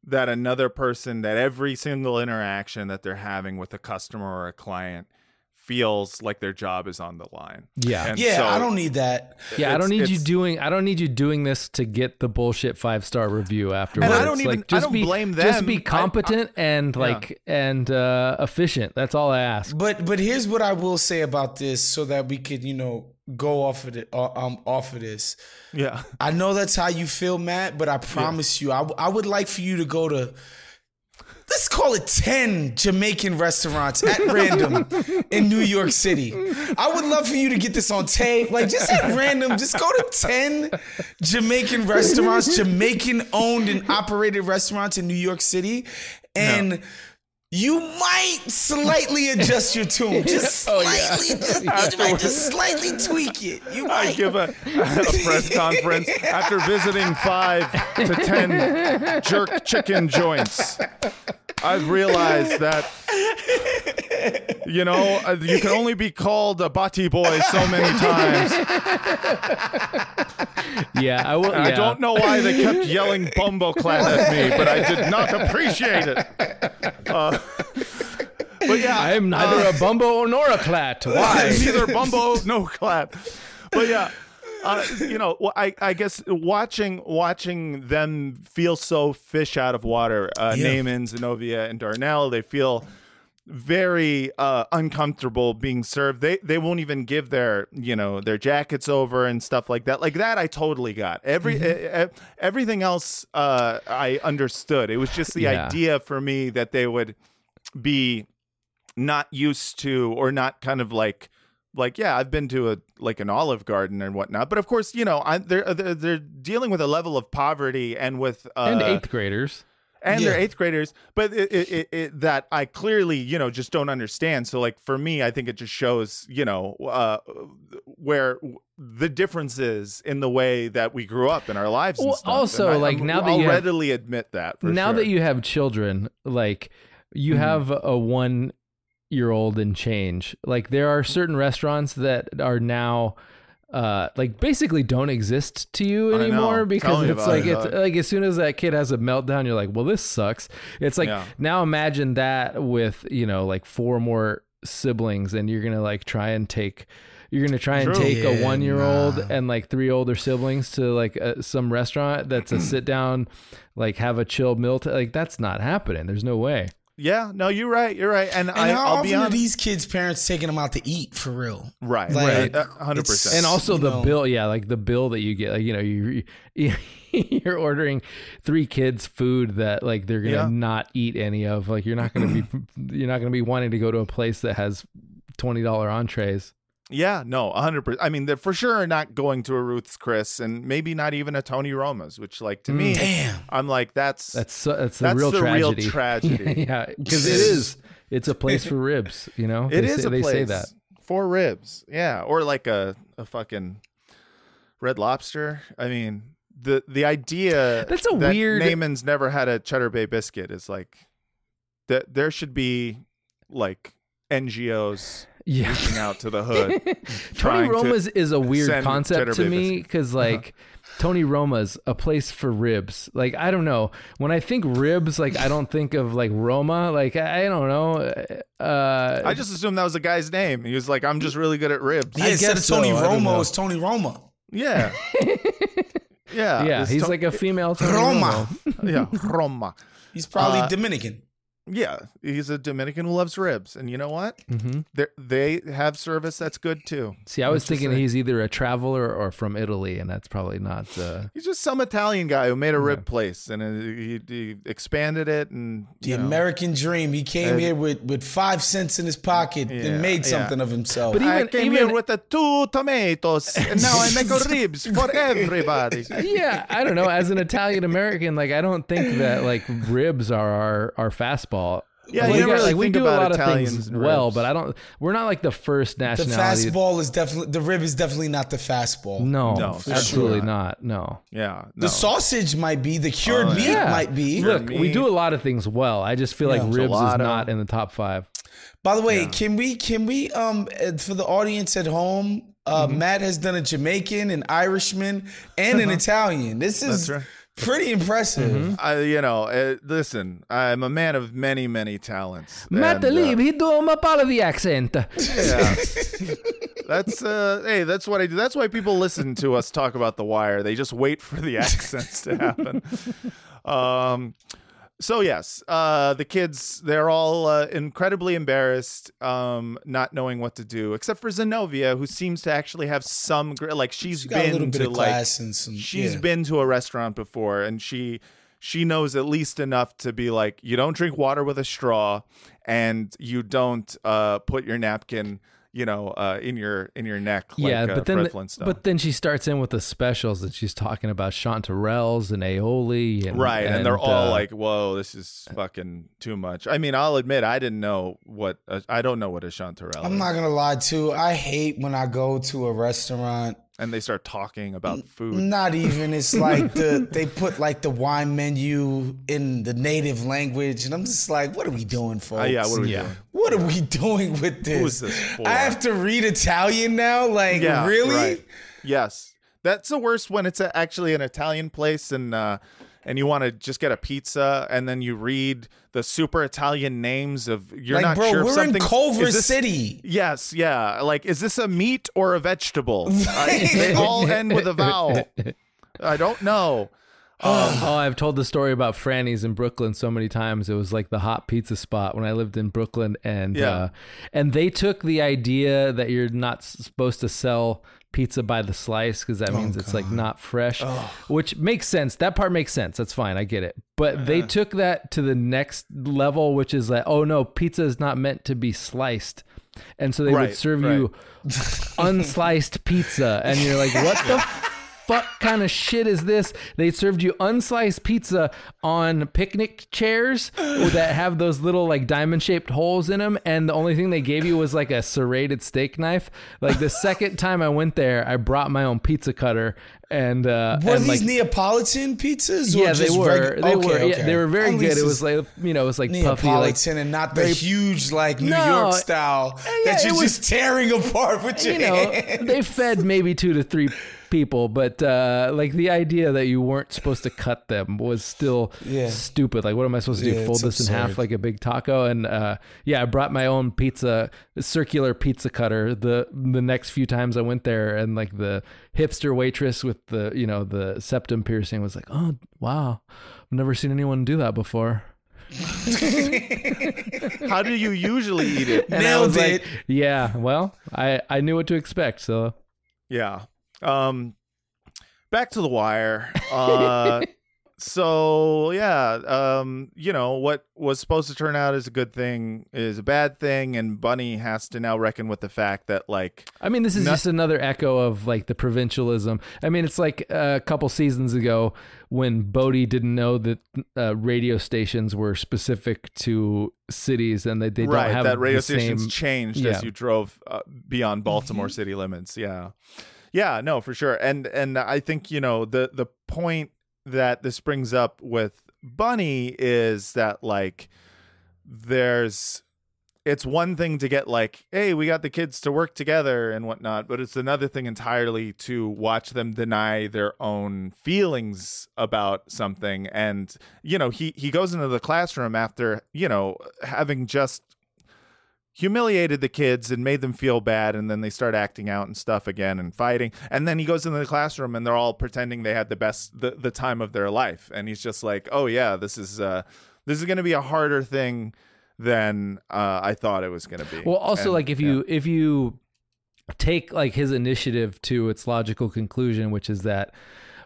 that another person that every single interaction that they're having with a customer or a client feels like their job is on the line. Yeah. And yeah, so I don't need that. yeah, I don't need you doing. I don't need you doing this to get the bullshit five star review afterwards. I don't even- Like, I just don't be, blame Just them. be I- competent and Yeah. like and uh, efficient. That's all I ask. But but here's what I will say about this, so that we could you know go off of it uh, um off of this. Yeah. I know that's how you feel, Matt, but I promise you, I, I would like for you to go to, let's call it 10 Jamaican restaurants at random in New York City. I would love for you to get this on tape. Like, just at random, just go to 10 Jamaican restaurants, Jamaican owned and operated restaurants in New York City. And. You might slightly adjust your tune, just Oh, slightly, yeah. just, you might just slightly tweak it. You I might give a, a press conference after visiting five to ten jerk chicken joints. I've realized that you know uh, you can only be called a bati boy so many times. Yeah, I will. And I don't know why they kept yelling "bumbo clat" at me, but I did not appreciate it. Uh, but yeah, I am neither uh, a bumbo nor a clat. Why? Neither bumbo, no clat. But yeah, uh, you know, I, I guess watching watching them feel so fish out of water, uh, Yeah. Namond, Zenobia, and Darnell, they feel very uh, uncomfortable being served. They they won't even give their you know their jackets over and stuff like that. Like that, I totally got. Every Mm-hmm. e- e- everything else, uh, I understood. It was just the Yeah. idea for me that they would be not used to or not kind of like like yeah i've been to a like an olive garden and whatnot but of course you know I, they're, they're they're dealing with a level of poverty and with uh and eighth graders. and they're eighth graders, but it, it, it, it, that I clearly, you know, just don't understand. So, like for me, I think it just shows, you know, uh, where the differences in the way that we grew up in our lives. and Well, stuff. also, And I- like, I'm- now that I'll you have- readily admit that. For now sure. that you have children, like you Mhm. have a one year old and change. Like there are certain restaurants that are now uh like basically don't exist to you anymore because it's like it, it's dog. like as soon as that kid has a meltdown you're like well this sucks it's like Yeah. now imagine that with you know like four more siblings and you're gonna like try and take you're gonna try and True. take a one year old nah. and like three older siblings to like uh, some restaurant that's a sit down like have a chill meal t- like that's not happening there's no way yeah, no, you're right. You're right. And, And I, how I'll be often are these kids' parents taking them out to eat for real? Right, Like, right, hundred percent. and also the know- bill yeah like the bill that you get like you know you you're ordering three kids food that like they're gonna Yeah. not eat any of like you're not gonna be you're not gonna be wanting to go to a place that has $20 entrees Yeah, no, hundred percent. I mean, they're for sure not going to a Ruth's Chris, and maybe not even a Tony Roma's. Which, like, to mm. me, Damn. I'm like, that's that's so, that's, That's the real the real tragedy tragedy. yeah because it is it's a place for ribs you know It they is say, a they place say that for ribs. Yeah, or like a a fucking Red Lobster. I mean, the the idea That's a that weird- Namond's never had a Cheddar Bay biscuit is like that. There should be like NGOs Yeah. reaching out to the hood. Tony trying to Roma's is a weird concept to me biscuit. because Uh-huh. like Tony Roma's a place for ribs. Like I don't know when I think ribs, like I don't think of like Roma. Like I, I don't know. Uh, I just assumed that was the guy's name. He was like, "I'm just really good at ribs." Yeah, I instead of Tony so, I Romo, know. it's Tony Roma. Yeah. yeah. yeah, he's to- like a female Tony Roma. Romo. yeah, Roma. He's probably Uh, Dominican. Yeah, he's a Dominican who loves ribs, and you know what? Mhm. They they have service that's good too. See, I was thinking he's either a traveler or from Italy, and that's probably not. Uh, He's just some Italian guy who made a rib place, and uh, he, he expanded it, and The know. American dream. He came Uh, here with, with five cents in his pocket Yeah, and made yeah. something of himself. But I even- came even- here with the two tomatoes, and now I make ribs for everybody. yeah, I don't know. As an Italian American, like I don't think that like ribs are our our fastball. Yeah, like, you we never really like we think do a about lot of things well, but I don't. We're not like the first nationality. the nationality. fastball is definitely the rib is definitely not the fastball. No, No, absolutely sure. not. No. Yeah, The sausage might be, the cured Oh, meat Yeah. might be. Look, Cured we do a lot of things well. I just feel like ribs is Gelato. not in the top five. By the way, can we can we um uh, for the audience at home, uh, Mm-hmm. Matt has done a Jamaican, an Irishman, and an Italian. This is That's right. Pretty impressive. I, you know, uh, listen, I'm a man of many, many talents. Matt and, uh, he do my part of the accent. Yeah. that's uh hey, that's what I do. That's why people listen to us talk about the wire. They just wait for the accents to happen. Um so yes, uh the kids they're all uh, incredibly embarrassed um not knowing what to do except for Zenobia who seems to actually have some gr- like she's She been to like some. she's yeah. been to a restaurant before and she she knows at least enough to be like you don't drink water with a straw and you don't uh put your napkin you know uh in your in your neck like yeah, uh, but then Fred Flintstone. but then she starts in with the specials and she's talking about chanterelles and aioli and right and, they're all uh, like whoa this is fucking too much i mean i'll admit i didn't know what a, i don't know what a chanterelle I'm is. not gonna lie too. I hate when I go to a restaurant. And they start talking about food Not even. It's like the they put like the wine menu in the native language, and I'm just like, what are we doing, folks? Uh, yeah what are we doing What are we doing with this? Who is this? I have to read Italian now. Like, yeah really? right. yes that's the worst when it's a, actually an italian place and uh and you want to just get a pizza and then you read the super Italian names of you're Like, not bro, sure if we're in something's- Culver this- City. Yes, yeah. Like, is this a meat or a vegetable? I- they all end with a vowel. I don't know. oh, I've told the story about Franny's in Brooklyn so many times. It was like the hot pizza spot when I lived in Brooklyn, and Yeah. uh, and they took the idea that you're not supposed to sell pizza by the slice because that means it's like not fresh, which makes sense. That part makes sense. That's fine. I get it. But they Uh-huh. took that to the next level, which is like, oh no, pizza is not meant to be sliced. And so they Right, would serve right. you unsliced pizza, and you're like, what the fuck kind of shit is this? They served you unsliced pizza on picnic chairs that have those little like diamond shaped holes in them, and the only thing they gave you was like a serrated steak knife. Like the second time I went there, I brought my own pizza cutter, and uh, Were and, these like, Neapolitan pizzas? Yeah, they were. regu- they okay, were. okay. Yeah, they were very At good. It was like you know, it was like puffy, like Neapolitan and not the very- huge like New No, York style yeah, that you're was- just tearing apart with your you know, hand. they fed maybe two to three people, but uh, like the idea that you weren't supposed to cut them was still Yeah. stupid. Like, what am I supposed to do? Yeah, Fold this in half like a big taco? And uh, yeah, I brought my own pizza, circular pizza cutter. The the next few times I went there, and like the hipster waitress with the you know the septum piercing was like, oh wow, I've never seen anyone do that before. How do you usually eat it? And I was like, yeah, well, I I knew what to expect, so Yeah. Um back to the wire. Uh so yeah, um you know what was supposed to turn out as a good thing is a bad thing and Bunny has to now reckon with the fact that like I mean, this is No- just another echo of like the provincialism. I mean, it's like a couple seasons ago when Bodie didn't know that uh, radio stations were specific to cities and that they don't right, have that radio the stations same- changed Yeah. as you drove uh, beyond Baltimore city limits. Yeah, yeah, no, for sure. And and I think you know the the point that this brings up with Bunny is that like there's it's one thing to get like, hey, we got the kids to work together and whatnot, but it's another thing entirely to watch them deny their own feelings about something. And you know, he he goes into the classroom after you know having just humiliated the kids and made them feel bad and then they start acting out and stuff again and fighting. And then he goes into the classroom and they're all pretending they had the best the, the time of their life. And he's just like oh yeah this is uh this is going to be a harder thing than uh i thought it was going to be. Well, also And, like if yeah. you if you take like his initiative to its logical conclusion, which is that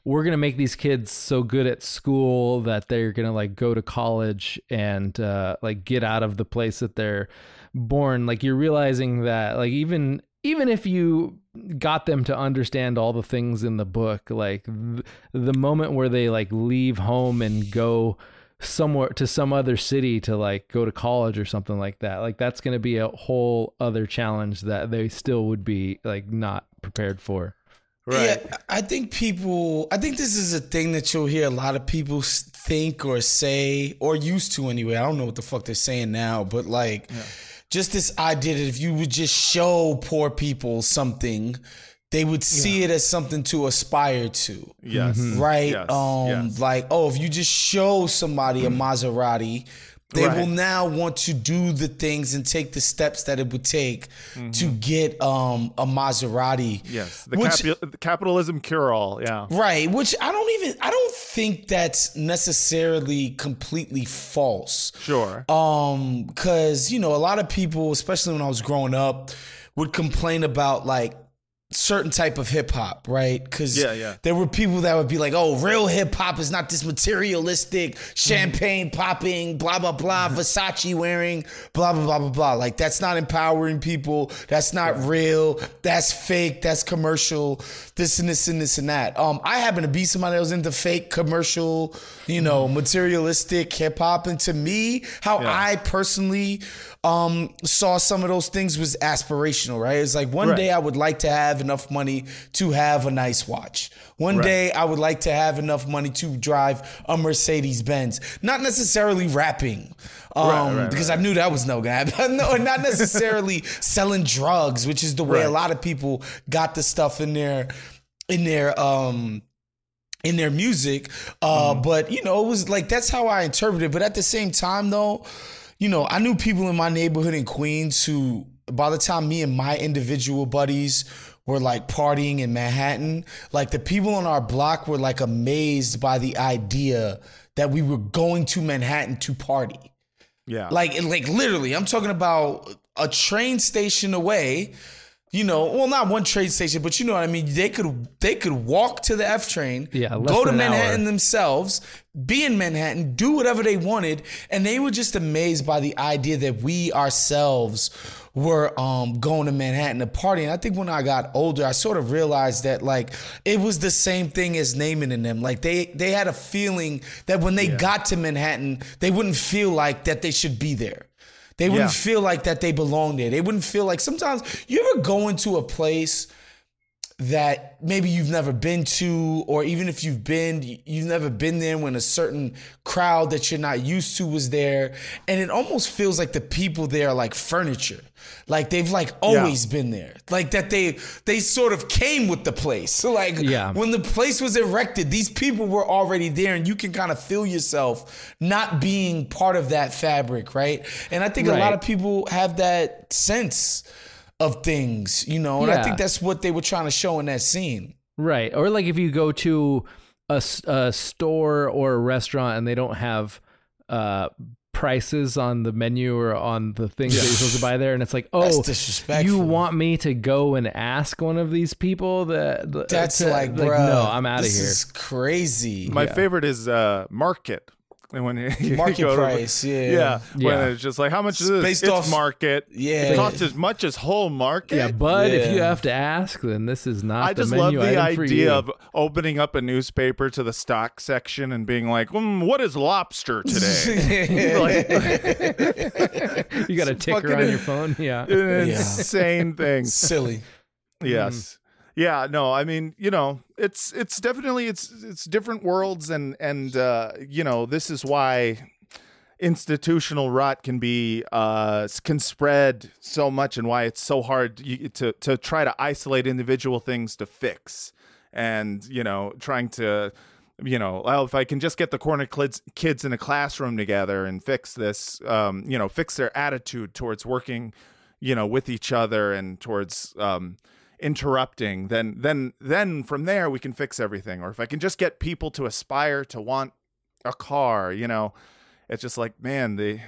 we're gonna make these kids so good at school that they're gonna like go to college and uh, like get out of the place that they're born. Like you're realizing that like even even if you got them to understand all the things in the book, like th- the moment where they like leave home and go somewhere to some other city to like go to college or something like that like that's going to be a whole other challenge that they still would be like not prepared for Yeah, I think people. I think this is a thing that you'll hear a lot of people think or say, or used to anyway. I don't know what the fuck they're saying now, but like, just this idea that if you would just show poor people something, they would see it as something to aspire to. Yes. Right. Yes, Um. yes. Like, oh, if you just show somebody a Maserati. They Right. will now want to do the things and take the steps that it would take to get um, a Maserati. yes the, Which- capi- the capitalism cure all yeah Right, which I don't even I don't think that's necessarily completely false. Sure. Um cuz you know a lot of people especially when I was growing up would complain about like certain type of hip hop, right? Cuz Yeah, yeah. there were people that would be like, "Oh, real hip hop is not this materialistic champagne popping, blah blah blah, Versace wearing, blah blah blah blah blah." Like that's not empowering people. That's not real. That's fake. That's commercial. This and this and this and that. Um, I happen to be somebody that was into fake commercial, you know, materialistic hip hop, and to me, how I personally um saw some of those things was aspirational, right? It's like one Right. day I would like to have enough money to have a nice watch. One Right. day I would like to have enough money to drive a Mercedes Benz. Not necessarily rapping. Um, Right, because I knew that was no guy. no, not necessarily selling drugs, which is the way a lot of people got the stuff in their in their um in their music. Uh, Mm-hmm. But you know, it was like that's how I interpreted. it. But at the same time, though, you know, I knew people in my neighborhood in Queens who, by the time me and my individual buddies were like partying in Manhattan, like the people on our block were like amazed by the idea that we were going to Manhattan to party. yeah Like, like literally, I'm talking about a train station away. You know, well, not one train station, but you know what I mean. They could they could walk to the F train, Yeah, go to Manhattan themselves, be in Manhattan, do whatever they wanted, and they were just amazed by the idea that we ourselves were um, going to Manhattan to party. And I think when I got older, I sort of realized that like it was the same thing as Namond and them. Like they they had a feeling that when they got to Manhattan, they wouldn't feel like that they should be there. They wouldn't Yeah. feel like that they belong there. They wouldn't feel like sometimes you ever go into a place that maybe you've never been to, or even if you've been, you've never been there when a certain crowd that you're not used to was there. And it almost feels like the people there are like furniture. Like they've like always been there. Like that they they sort of came with the place. So like Yeah. when the place was erected, these people were already there and you can kind of feel yourself not being part of that fabric, right? And I think a lot of people have that sense of things, you know, and I think that's what they were trying to show in that scene. Right. Or like if you go to a, a store or a restaurant and they don't have uh, prices on the menu or on the things that you're supposed to buy there, and it's like, That's oh, disrespectful. you want me to go and ask one of these people that that- That's to- like, bro, no, I'm out of here. this here. is crazy. My Yeah. favorite is uh, market. And when you Market go to- price, yeah. yeah, when it's just like how much is this? Based it's off- market. Yeah. it costs as much as whole market. yeah, but if you have to ask, then this is not I the just love the idea of opening up a newspaper to the stock section and being like, mm, "What is lobster today?" you got a ticker on your phone. Yeah. An insane thing. Silly. Yes. Yeah, no, I mean, you know, it's it's definitely it's it's different worlds and and uh, you know, this is why institutional rot can be uh can spread so much and why it's so hard to to try to isolate individual things to fix and you know trying to you know well if i can just get the corner kids kids in a classroom together and fix this um you know fix their attitude towards working you know with each other and towards um interrupting then then then from there we can fix everything or if i can just get people to aspire to want a car you know it's just like man the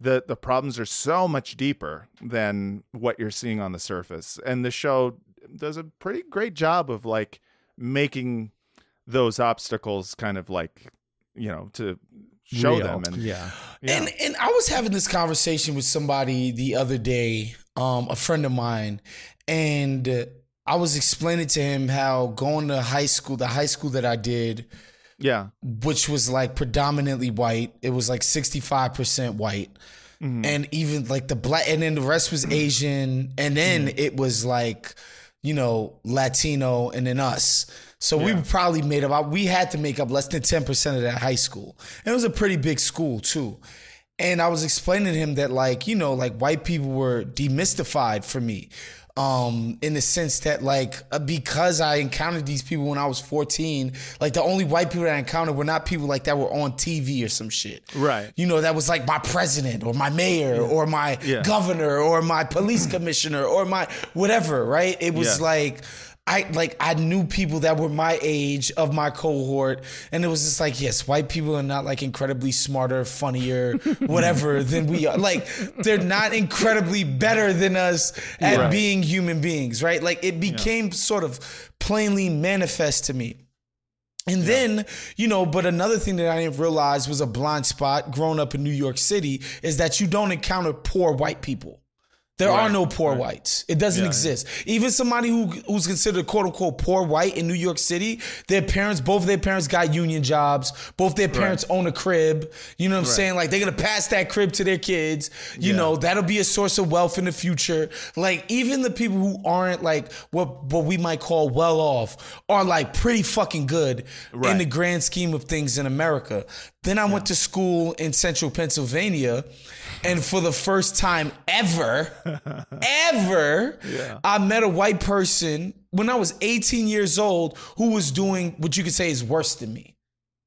the the problems are so much deeper than what you're seeing on the surface and the show does a pretty great job of like making those obstacles kind of like you know to show Real. them and yeah. And and I was having this conversation with somebody the other day, um, a friend of mine, and I was explaining to him how going to high school, the high school that I did, yeah which was like predominantly white, it was like sixty five percent white, mm-hmm. and even like the black, and then the rest was Asian, and then mm-hmm. it was like, you know, Latino, and then us. So we probably made up. We had to make up less than ten percent of that high school, and it was a pretty big school too. And I was explaining to him that like you know like white people were demystified for me, um, in the sense that like uh, because I encountered these people when I was fourteen, like the only white people that I encountered were not people like that were on TV or some shit. Right. You know that was like my president or my mayor or my Yeah. governor or my police commissioner or my whatever. Right. It was Yes. like. I like I knew people that were my age of my cohort, and it was just like, yes, white people are not like incredibly smarter, funnier, whatever than we are. Like they're not incredibly better than us at Right. being human beings, right? Like it became sort of plainly manifest to me. And then, you know, but another thing that I didn't realize was a blind spot growing up in New York City is that you don't encounter poor white people. There are no poor whites. It doesn't Yeah, exist. Even somebody who who's considered quote unquote poor white in New York City, their parents, both of their parents got union jobs. Both their parents own a crib. You know what I'm saying? Like they're gonna pass that crib to their kids. You Yeah. know, that'll be a source of wealth in the future. Like even the people who aren't like what what we might call well off are like pretty fucking good in the grand scheme of things in America. Then I went to school in central Pennsylvania, and for the first time ever, ever, I met a white person when I was 18 years old who was doing what you could say is worse than me.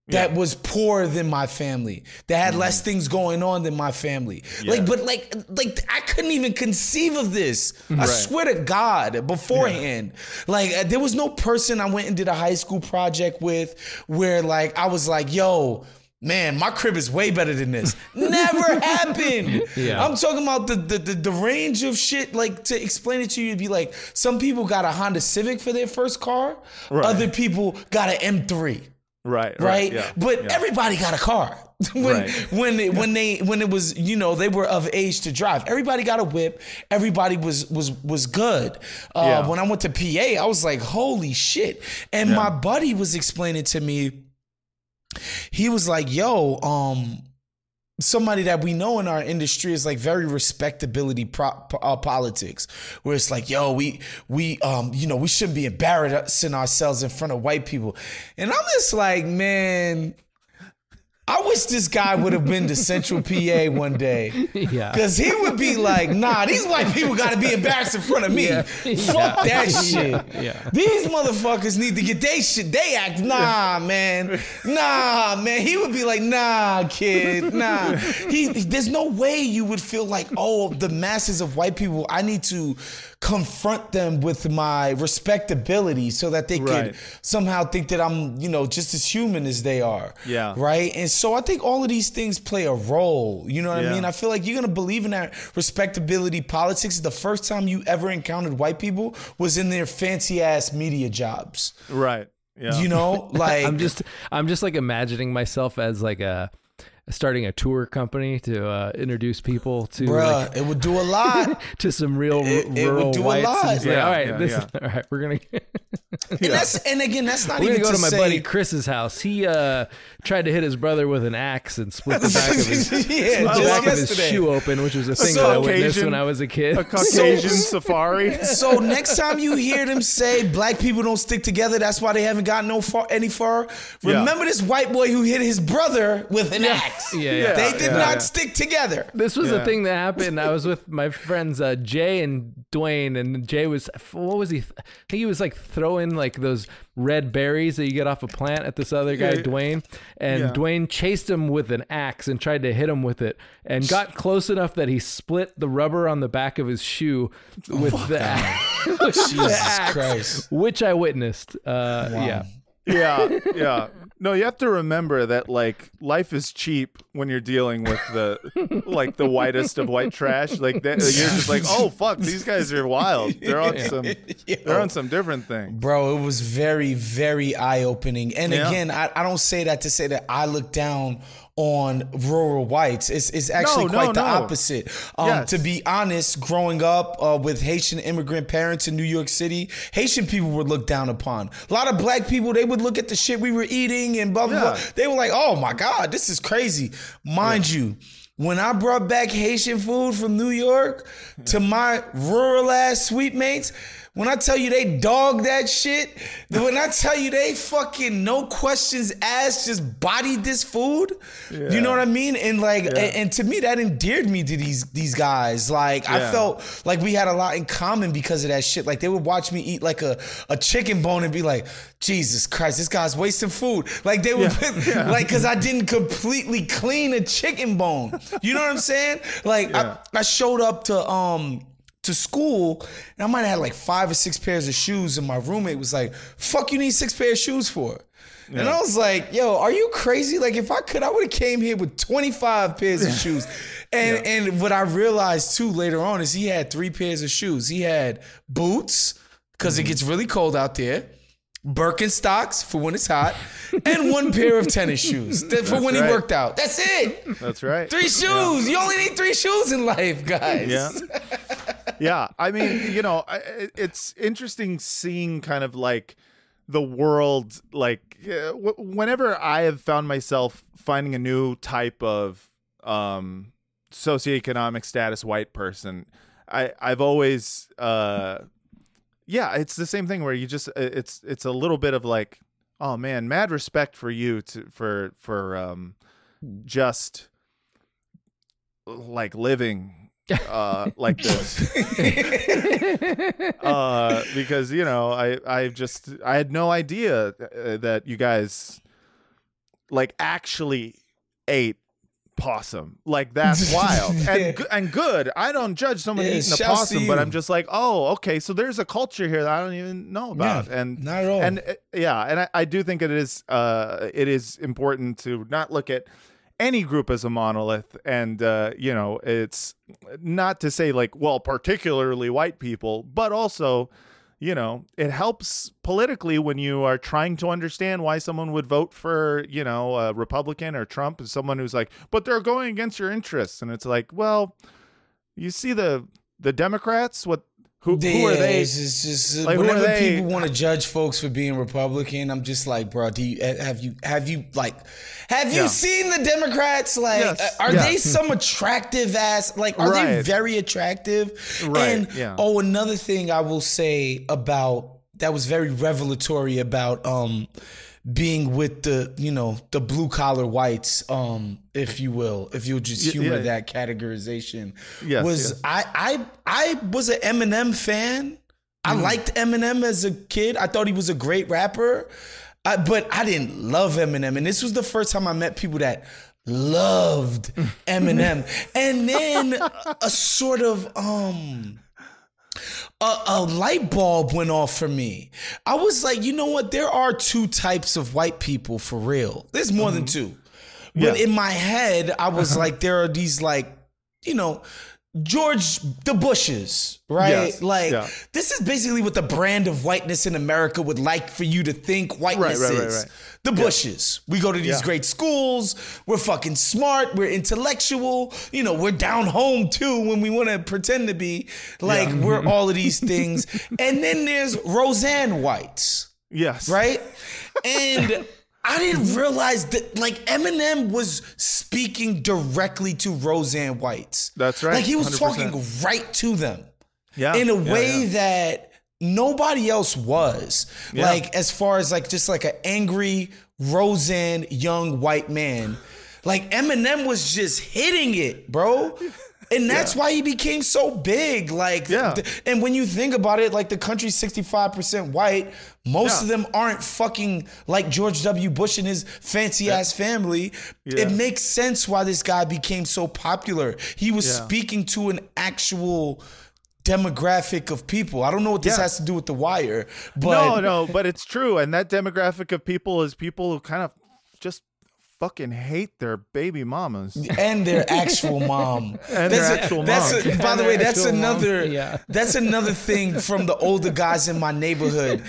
That was poorer than my family. That had less things going on than my family. Like, but like, like I couldn't even conceive of this. I swear to God, beforehand, like uh, there was no person I went and did a high school project with where like I was like, yo. Man, my crib is way better than this. Never happened. Yeah. I'm talking about the, the the the range of shit. Like to explain it to you, it'd be like some people got a Honda Civic for their first car. Right. Other people got an M3. Right, right, right? yeah, but yeah. everybody got a car when Right. when it, when they when it was you know they were of age to drive. Everybody got a whip. Everybody was was was good. Uh, Yeah. When I went to PA, I was like, holy shit! And my buddy was explaining to me. He was like, "Yo, um." Somebody that we know in our industry is like very respectability pro- uh, politics, where it's like, yo, we we um you know we shouldn't be embarrassing ourselves in front of white people, and I'm just like, man, I wish this guy would have been to Central PA one day. Yeah. Cause he would be like, nah, these white people gotta be embarrassed in front of me. Yeah. Fuck Yeah. that shit. Yeah. Yeah. These motherfuckers need to get they shit. They act, nah, man. Nah, man. He would be like, nah, kid, nah. He there's no way you would feel like, oh, the masses of white people, I need to confront them with my respectability so that they Right. could somehow think that I'm, you know, just as human as they are. Yeah. Right. And so I think all of these things play a role. You know what I mean? I feel like you're gonna believe in that respectability politics. The first time you ever encountered white people was in their fancy ass media jobs. Right. Yeah. You know, like I'm just I'm just like imagining myself as like a starting a tour company to uh, introduce people to Bruh, like, it would do a lot. to some real r- It- it would rural do a lot. And it's like, Yeah, all right, yeah, this yeah. is, all right, we're gonna and that's and again, that's not we're even gonna go to, my say, buddy Chris's house. He uh, tried to hit his brother with an axe and split the back of his, Yeah, split the back of his shoe open, which was a thing So- that I witnessed Caucasian- when I was a kid. a Caucasian safari. So next time you hear them say black people don't stick together, that's why they haven't gotten no far any far. Yeah. Remember this white boy who hit his brother with an axe. Yeah, yeah. They did yeah, not yeah. stick together. This was Yeah. a thing that happened. I was with my friends uh, Jay and Dwayne, and Jay was what was he? I think he was like throwing like those red berries that you get off a plant at this other guy, Yeah. Dwayne. And Yeah. Dwayne chased him with an axe and tried to hit him with it, and got close enough that he split the rubber on the back of his shoe with the, axe, with the Jesus axe, Christ. which I witnessed. Uh, Yeah. yeah, yeah. No, you have to remember that like life is cheap when you're dealing with the like the whitest of white trash. Like that, you're just like, oh fuck, these guys are wild. They're on some, they're on some different thing. Bro, it was very, very eye opening. And Yeah. again, I, I don't say that to say that I look down on rural whites. It's, it's actually No, no, quite the no. opposite. Um, Yes. To be honest, growing up uh, with Haitian immigrant parents in New York City, Haitian people were looked down upon. A lot of black people, they would look at the shit we were eating and blah, blah, blah. They were like, oh my God, this is crazy. Mind you, when I brought back Haitian food from New York to my rural ass suite mates, when I tell you they dog that shit, when I tell you they fucking no questions asked, just bodied this food, you know what I mean? And like, and, and to me, that endeared me to these these guys. Like, I felt like we had a lot in common because of that shit. Like, they would watch me eat like a, a chicken bone and be like, Jesus Christ, this guy's wasting food. Like, they would, like, because I didn't completely clean a chicken bone. You know what I'm saying? Like, Yeah. I, I showed up to, um, to school and I might have had like five or six pairs of shoes and my roommate was like, fuck you need six pair of shoes for? And I was like, yo, are you crazy? Like if I could, I would have came here with 25 pairs of shoes. And and what I realized too later on is he had three pairs of shoes. He had boots, because Mm-hmm. it gets really cold out there. Birkenstocks for when it's hot, and one pair of tennis shoes for That's when right. he worked out. That's it. That's right. Three shoes. You only need three shoes in life, guys. Yeah. yeah. I mean, you know, it's interesting seeing kind of like the world, like uh, whenever I have found myself finding a new type of um, socioeconomic status white person, I, I've always, uh, yeah, it's the same thing where you just, it's, it's a little bit of like, oh man, mad respect for you to, for, for, um, just like living uh like this. Uh because you know i i just i had no idea uh, that you guys like actually ate possum. Like that's wild. And and good. I don't judge someone Yeah, eating a possum but i'm just like oh okay so there's a culture here that i don't even know about. Yeah, and not at all. and uh, yeah and I, I do think it is uh it is important to not look at any group as a monolith and uh you know it's not to say like well particularly white people but also you know, it helps politically when you are trying to understand why someone would vote for, you know, a Republican or Trump and someone who's like, but they're going against your interests. And it's like, well, you see the the Democrats, what who, who are they? It's just, just Like, whenever people want to judge folks for being Republican, I'm just like, bro, do you have you have you like have you Yeah. seen the Democrats? Like, Yes, are yeah. they some attractive ass? Like, are they very attractive? Right, And yeah. oh, another thing I will say about that was very revelatory about um being with the you know the blue collar whites um if you will if you'll just humor yeah. that categorization Yes, was yes. I I I was an Eminem fan. I Mm. liked Eminem as a kid. I thought he was a great rapper, I, but I didn't love Eminem. And this was the first time I met people that loved Eminem. and then a sort of um a, a light bulb went off for me. I was like, you know what? There are two types of white people for real. There's more than mm-hmm. two. But Yeah. in my head, I was uh-huh. like, there are these like, you know, George the Bushes, right? Yes, Like yeah. this is basically what the brand of whiteness in America would like for you to think whiteness right, right, is. right. The Bushes. We go to these Yeah. great schools. We're fucking smart. We're intellectual. You know, we're down home too when we want to pretend to be. Like we're all of these things. and then there's Roseanne Whites Yes. right? And I didn't mm-hmm. realize that like Eminem was speaking directly to Roseanne Whites. That's right, Like he was 100%. talking right to them. Yeah. In a yeah, way yeah. that nobody else was. Yeah. Like as far as like just like an angry Roseanne young white man. Like Eminem was just hitting it, bro. And that's why he became so big. Like, Yeah. th- and when you think about it, like the country's 65% white. Most of them aren't fucking like George W. Bush and his fancy ass family. Yeah. It makes sense why this guy became so popular. He was Yeah. speaking to an actual demographic of people. I don't know what this Yeah. has to do with The Wire, but no, no, but it's true. And that demographic of people is people who kind of just fucking hate their baby mamas. and their actual mom. And their That's a- actual that's mom. a- by And the way, that's another. Yeah. That's another thing from the older guys in my neighborhood.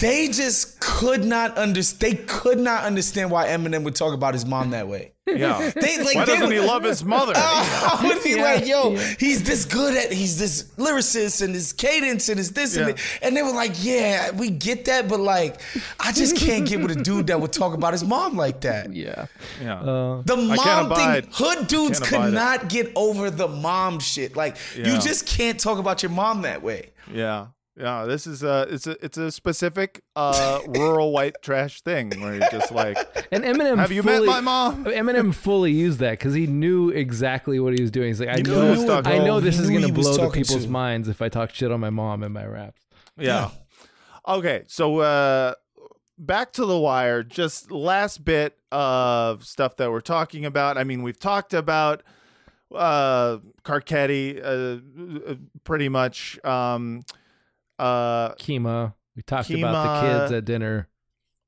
They just could not understand. They could not understand why Eminem would talk about his mom that way. Yeah. They like. Why they doesn't would- he love his mother? I would be Yeah, like, yo, yeah. he's this good at, he's this lyricist and his cadence and his this and Yeah. that. And they were like, yeah, we get that, but like, I just can't get with a dude that would talk about his mom like that. Yeah. yeah. Uh, The mom abide- thing, hood dudes can't could it. not get over the mom shit. Like, Yeah. you just can't talk about your mom that way. Yeah. Yeah, this is a it's a it's a specific uh rural white trash thing where you're just like And Eminem Have you fully, met my mom? Eminem fully used that because he knew exactly what he was doing. He's like, I He knew what he was know, I know this is gonna blow the people's to. minds if I talk shit on my mom in my raps. Yeah. Okay, so uh back to the wire, just last bit of stuff that we're talking about. I mean, we've talked about uh Carcetti uh, pretty much um uh Kima, we talked about the kids at dinner.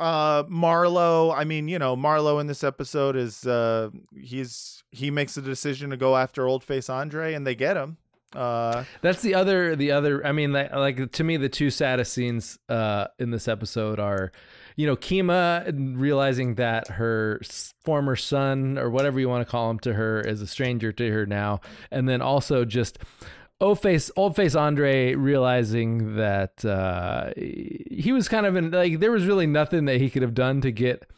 uh Marlo, I mean, you know, Marlo in this episode is uh he's he makes a decision to go after old face Andre and they get him. Uh That's the other, the other. I mean, like, like to me, the two saddest scenes uh, in this episode are, you know, Kima realizing that her former son or whatever you want to call him to her is a stranger to her now, and then also just old face, old face Andre realizing that uh, he was kind of in like there was really nothing that he could have done to get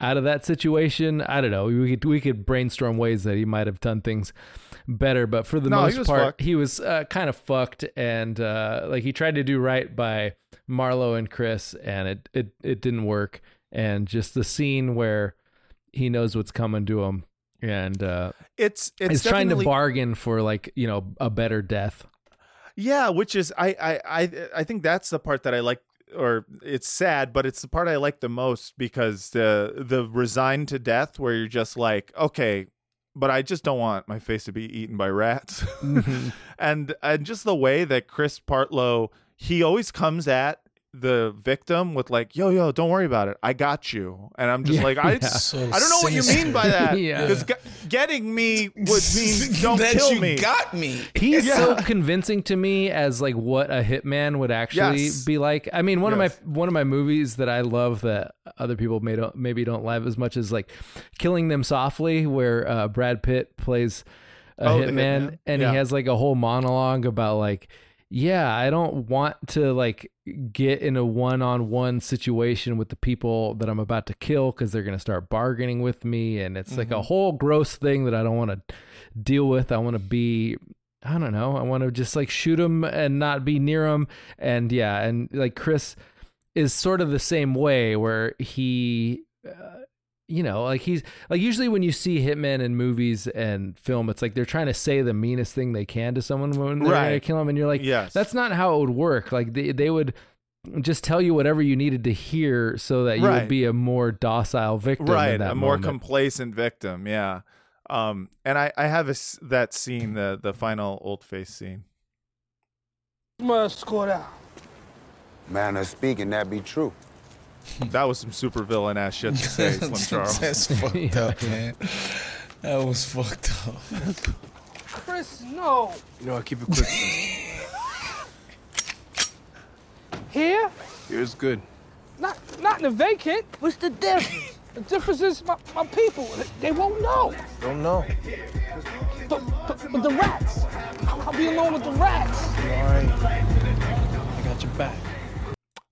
out of that situation. I don't know. We could we could brainstorm ways that he might have done things better, but for the No, most was part, fucked. he was uh, kind of fucked, and uh, like he tried to do right by Marlo and Chris, and it it it didn't work. And just the scene where he knows what's coming to him, and uh, it's it's he's trying to bargain for like you know a better death. Yeah, which is I I I I think that's the part that I like or it's sad, but it's the part I like the most because the the resigned to death where you're just like, okay, but I just don't want my face to be eaten by rats. Mm-hmm. and and just the way that Chris Partlow he always comes at the victim with like, "Yo, yo, don't worry about it. I got you." And I'm just Yeah, like, I, yeah. So I don't know what you mean by that. Yeah. Because getting me would mean don't that kill you me. got me. He's Yeah. so convincing to me as like what a hitman would actually Yes. be like. I mean, one Yes. of my one of my movies that I love that other people may don't, maybe don't love as much as like Killing Them Softly, where uh, Brad Pitt plays a Oh, hitman, hitman? and Yeah. he has like a whole monologue about like. Yeah, I don't want to like get in a one-on-one situation with the people that I'm about to kill because they're gonna start bargaining with me, and it's like a Mhm. whole gross thing that I don't want to deal with. I want to be I don't know. I want to just like shoot them and not be near them. And yeah, and like Chris is sort of the same way where he, uh, you know, like he's like usually when you see hitmen in movies and film, it's like they're trying to say the meanest thing they can to someone when they're gonna kill him, and you're like, Yes. that's not how it would work. Like they they would. Just tell you whatever you needed to hear so that you Right. would be a more docile victim. in right that a more moment. complacent victim yeah um and i i have a s that scene the the final old face scene Must score out. Manner of speaking, that be true. That was some super villain ass shit to say slim charles That's fucked up, man. That was fucked up. Chris, no. You know, I keep it quick. Here? Here's good. Not not in the vacant. What's the difference? the difference is my, my people. They won't know. Don't know. But, but, but the rats. I'll be alone with the rats. All right. I got your back.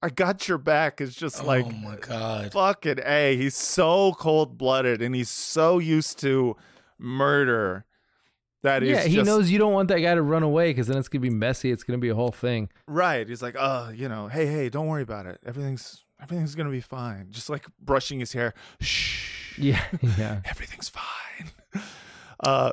I got your back is just like oh my god. fucking a he's so cold-blooded and he's so used to murder that Yeah, he just- knows you don't want that guy to run away because then it's gonna be messy. It's gonna be a whole thing. right he's like uh you know hey hey don't worry about it everything's everything's gonna be fine just like brushing his hair shh Yeah, yeah. everything's fine. Uh,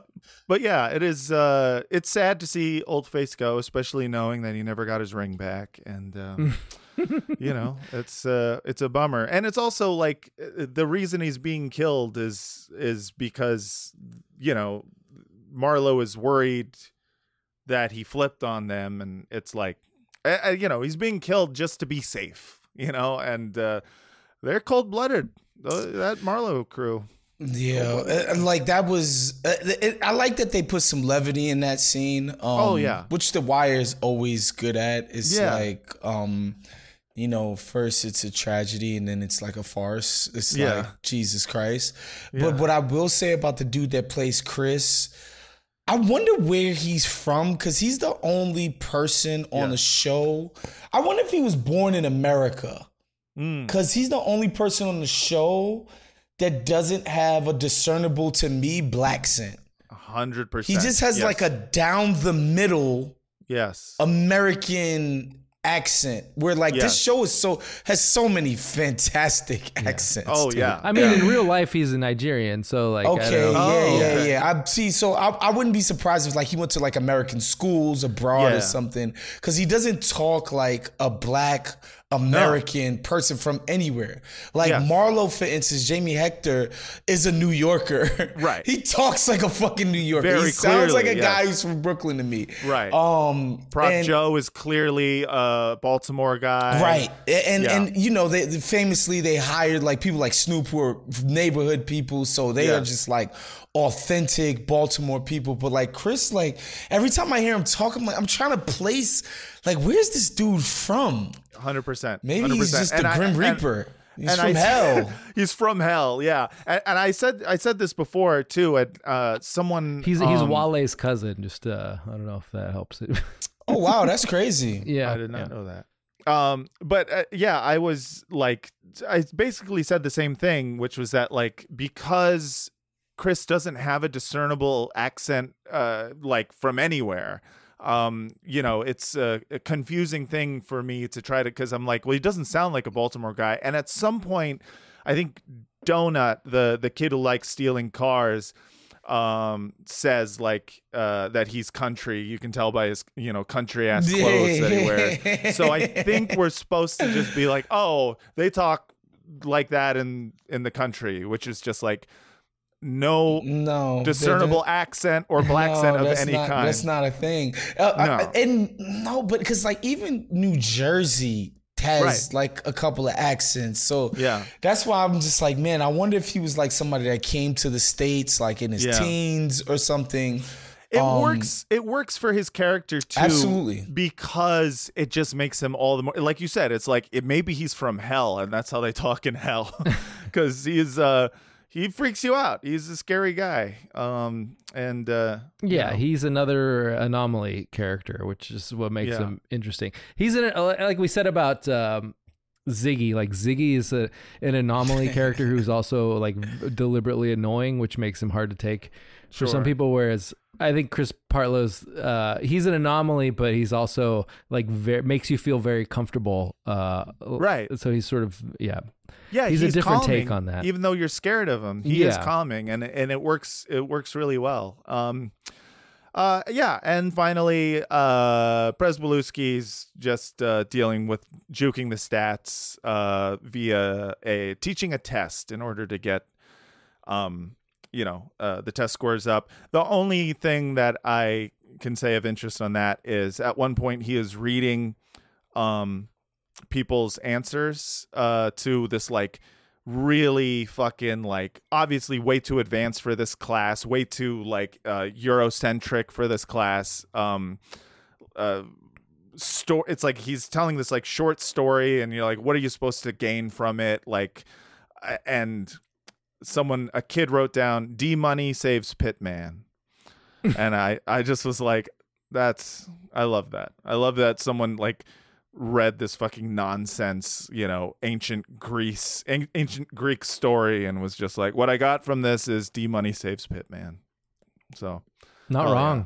but yeah, it is. Uh, it's sad to see Old Face go, especially knowing that he never got his ring back, and um, you know, it's uh, it's a bummer. And it's also like uh, the reason he's being killed is is because you know Marlo is worried that he flipped on them, and it's like, uh, uh, you know, he's being killed just to be safe, you know, and uh, they're cold blooded. That Marlo crew. Yeah, uh, like that was. Uh, it, I like that they put some levity in that scene. Um, Oh, yeah. which The Wire is always good at. It's Yeah. like, um, you know, first it's a tragedy and then it's like a farce. It's Yeah. like Jesus Christ. Yeah. But what I will say about the dude that plays Chris. I wonder where he's from because he's the only person on the show. I wonder if he was born in America Mm. because he's the only person on the show that doesn't have a discernible to me black scent. A hundred He just has Yes. like a down the middle yes. American accent where like Yes. this show is so has so many fantastic accents. Oh, to yeah. I mean, in real life, he's a Nigerian, so like, I Okay, don't know. yeah, Oh, yeah, okay. yeah. I see. So I, I wouldn't be surprised if like he went to like American schools abroad Yeah. or something, because he doesn't talk like a black American person from anywhere. Like Yes. Marlo, for instance, Jamie Hector is a New Yorker. Right. he talks like a fucking New Yorker. Very he sounds like a guy who's from Brooklyn to me. Right. Um. Prop and- Joe is clearly a Baltimore guy. Right, and Yeah. and you know they famously they hired like people like Snoop who are neighborhood people, so they are just like authentic Baltimore people. But like Chris, like every time I hear him talk, I'm like I'm trying to place like where's this dude from? Hundred percent. Maybe he's just the Grim Reaper. He's from I- hell. he's from hell. Yeah. And, and I said I said this before too. At uh, someone He's he's um, Wale's cousin. Just uh, I don't know if that helps it. Oh wow, that's crazy. yeah, I did not yeah. know that. Um, but uh, yeah, I was like, I basically said the same thing, which was that like because Chris doesn't have a discernible accent, uh, like from anywhere. Um, you know, it's a, a confusing thing for me to try to because I'm like, well, he doesn't sound like a Baltimore guy, and at some point, I think Donut, the the kid who likes stealing cars, um says like uh that he's country. You can tell by his you know country ass clothes that he wears. So i think we're supposed to just be like oh they talk like that in in the country which is just like no No discernible accent or black No, accent of any not, kind That's not a thing. Uh, No. I- and no, but because like even New Jersey has Right. like a couple of accents. So Yeah. that's why I'm just like, man, I wonder if he was like somebody that came to the states like in his Yeah. teens or something. It Um, works. It works for his character too. Absolutely. because it just makes him all the more. Like you said, it's like it maybe he's from hell, and that's how they talk in hell, because he's uh he freaks you out. He's a scary guy. Um and uh you Yeah, know. he's another anomaly character, which is what makes Yeah. him interesting. He's in a, like we said about um, Ziggy. Like Ziggy is a, an anomaly character who's also like deliberately annoying, which makes him hard to take for some people. Whereas I think Chris Partlow's uh, he's an anomaly, but he's also like very, makes you feel very comfortable. Uh, Right. So he's sort of yeah. yeah, he's, a different take on that. Even though you're scared of him, he is calming, and and it works. It works really well. Um, uh, yeah, and finally, uh, Prezbylewski's just uh, dealing with juking the stats uh, via a teaching a test in order to get, um, you know, uh, the test scores up. The only thing that I can say of interest on that is at one point he is reading, um, people's answers uh to this like really fucking like obviously way too advanced for this class way too like uh eurocentric for this class um uh story it's like he's telling this like short story and you're like what are you supposed to gain from it like and someone a kid wrote down d money saves pitman and i i just was like that's i love that i love that someone like read this fucking nonsense you know ancient greece an- ancient greek story and was just like what i got from this is d money saves pitman so Not oh, yeah. wrong.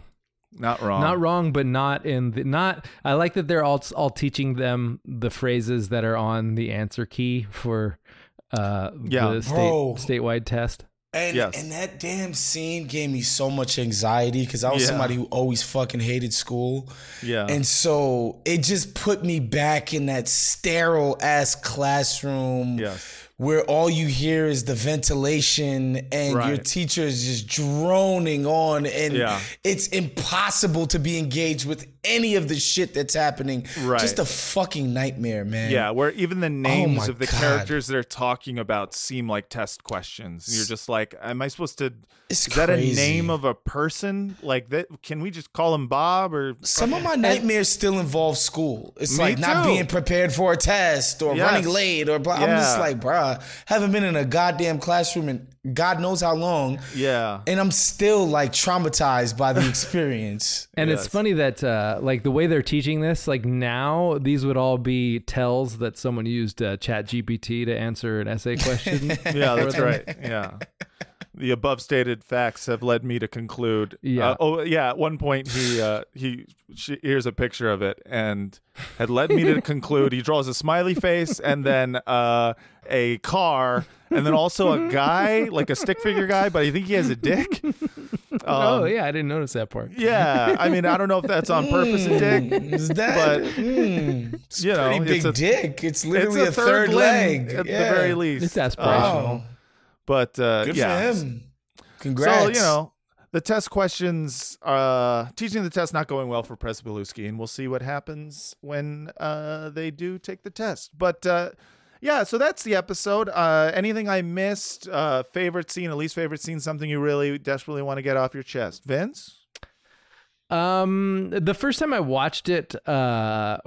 not wrong Not wrong, but not in the not. I like that they're all all teaching them the phrases that are on the answer key for uh Yeah. the state, Bro. statewide test. And Yes. and that damn scene gave me so much anxiety because I was Yeah. somebody who always fucking hated school. yeah And so it just put me back in that sterile ass classroom yes where all you hear is the ventilation and your teacher is just droning on and Yeah. it's impossible to be engaged with any of the shit that's happening. Right. Just a fucking nightmare, man. yeah where even the oh names Oh of the God. characters they're talking about seem like test questions you're just like am i supposed to It's is that a name of a person like that can we just call him bob or Some of my nightmares still involve school. It's Me like not too. being prepared for a test or Yes. running late or blah. I'm just like, bruh, haven't been in a goddamn classroom in God knows how long. yeah And I'm still like traumatized by the experience. And it's funny that uh, like the way they're teaching this, like now these would all be tells that someone used uh, Chat GPT to answer an essay question. yeah, that's right. Yeah. The above stated facts have led me to conclude. Yeah. Uh, oh, yeah. At one point, he uh, he she, here's a picture of it, and had led me to conclude. He draws a smiley face, and then uh, a car, and then also a guy, like a stick figure guy, but I think he has a dick. oh Um, yeah, I didn't notice that part. Yeah, I mean, I don't know if that's on purpose, a dick, Mm, Is that? but mm, it's you know, pretty big it's a- dick. It's literally it's a, third, limb leg at Yeah. the very least. It's aspirational. Oh, But uh, good yeah, for him. Congrats. So you know, the test questions, uh, teaching the test not going well for Prezbylewski, and we'll see what happens when uh, they do take the test. But uh, yeah, so that's the episode. Uh, anything I missed? Uh, favorite scene, at least favorite scene, something you really desperately want to get off your chest, Vince? Um, the first time I watched it, uh,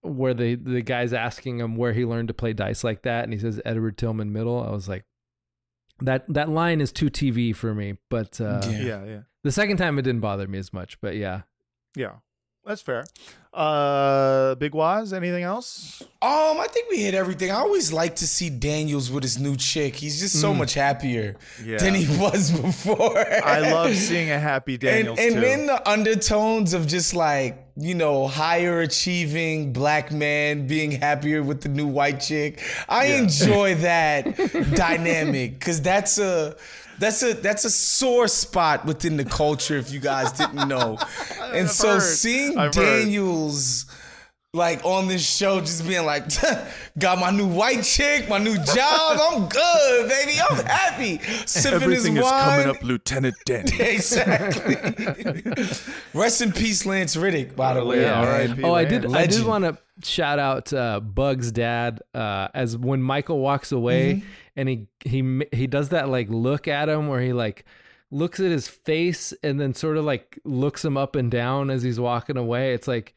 where the the guy's asking him where he learned to play dice like that, and he says Edward Tillman Middle. I was like, that that line is too TV for me. But uh, Yeah. Yeah, yeah, the second time it didn't bother me as much. But yeah, yeah. That's fair. Uh, Big Wos, anything else? Um, I think we hit everything. I always like to see Daniels with his new chick. He's just so much happier Mm. Yeah. than he was before. I love seeing a happy Daniels and, and in the undertones of just like you know higher achieving black man being happier with the new white chick i Yeah. enjoy that dynamic because that's a that's a that's a sore spot within the culture if you guys didn't know and I've so heard. seeing I've heard. daniels like on this show, just being like, got my new white chick, my new job. I'm good, baby. I'm happy. Sipping Everything his is wine. coming up, Lieutenant Danny. exactly. Rest in peace, Lance Reddick. By the way, Yeah, R.I.P. Oh, I did. I did want to shout out uh, Bug's dad uh, as when Michael walks away Mm-hmm. And he he he does that like look at him where he like looks at his face and then sort of like looks him up and down as he's walking away. It's like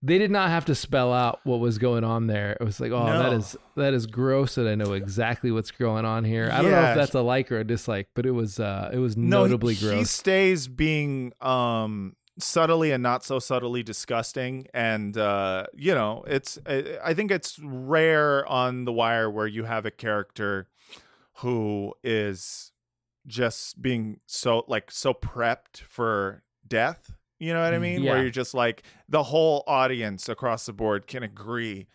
they did not have to spell out what was going on there. It was like, oh, that No. is that is gross, and I know exactly what's going on here. I don't know if that's a like or a dislike, but it was uh, it was No, notably he, gross. He stays being um subtly and not so subtly disgusting and uh you know it's I think it's rare on the wire where you have a character who is just being so like so prepped for death you know what i mm, mean Yeah. where you're just like the whole audience across the board can agree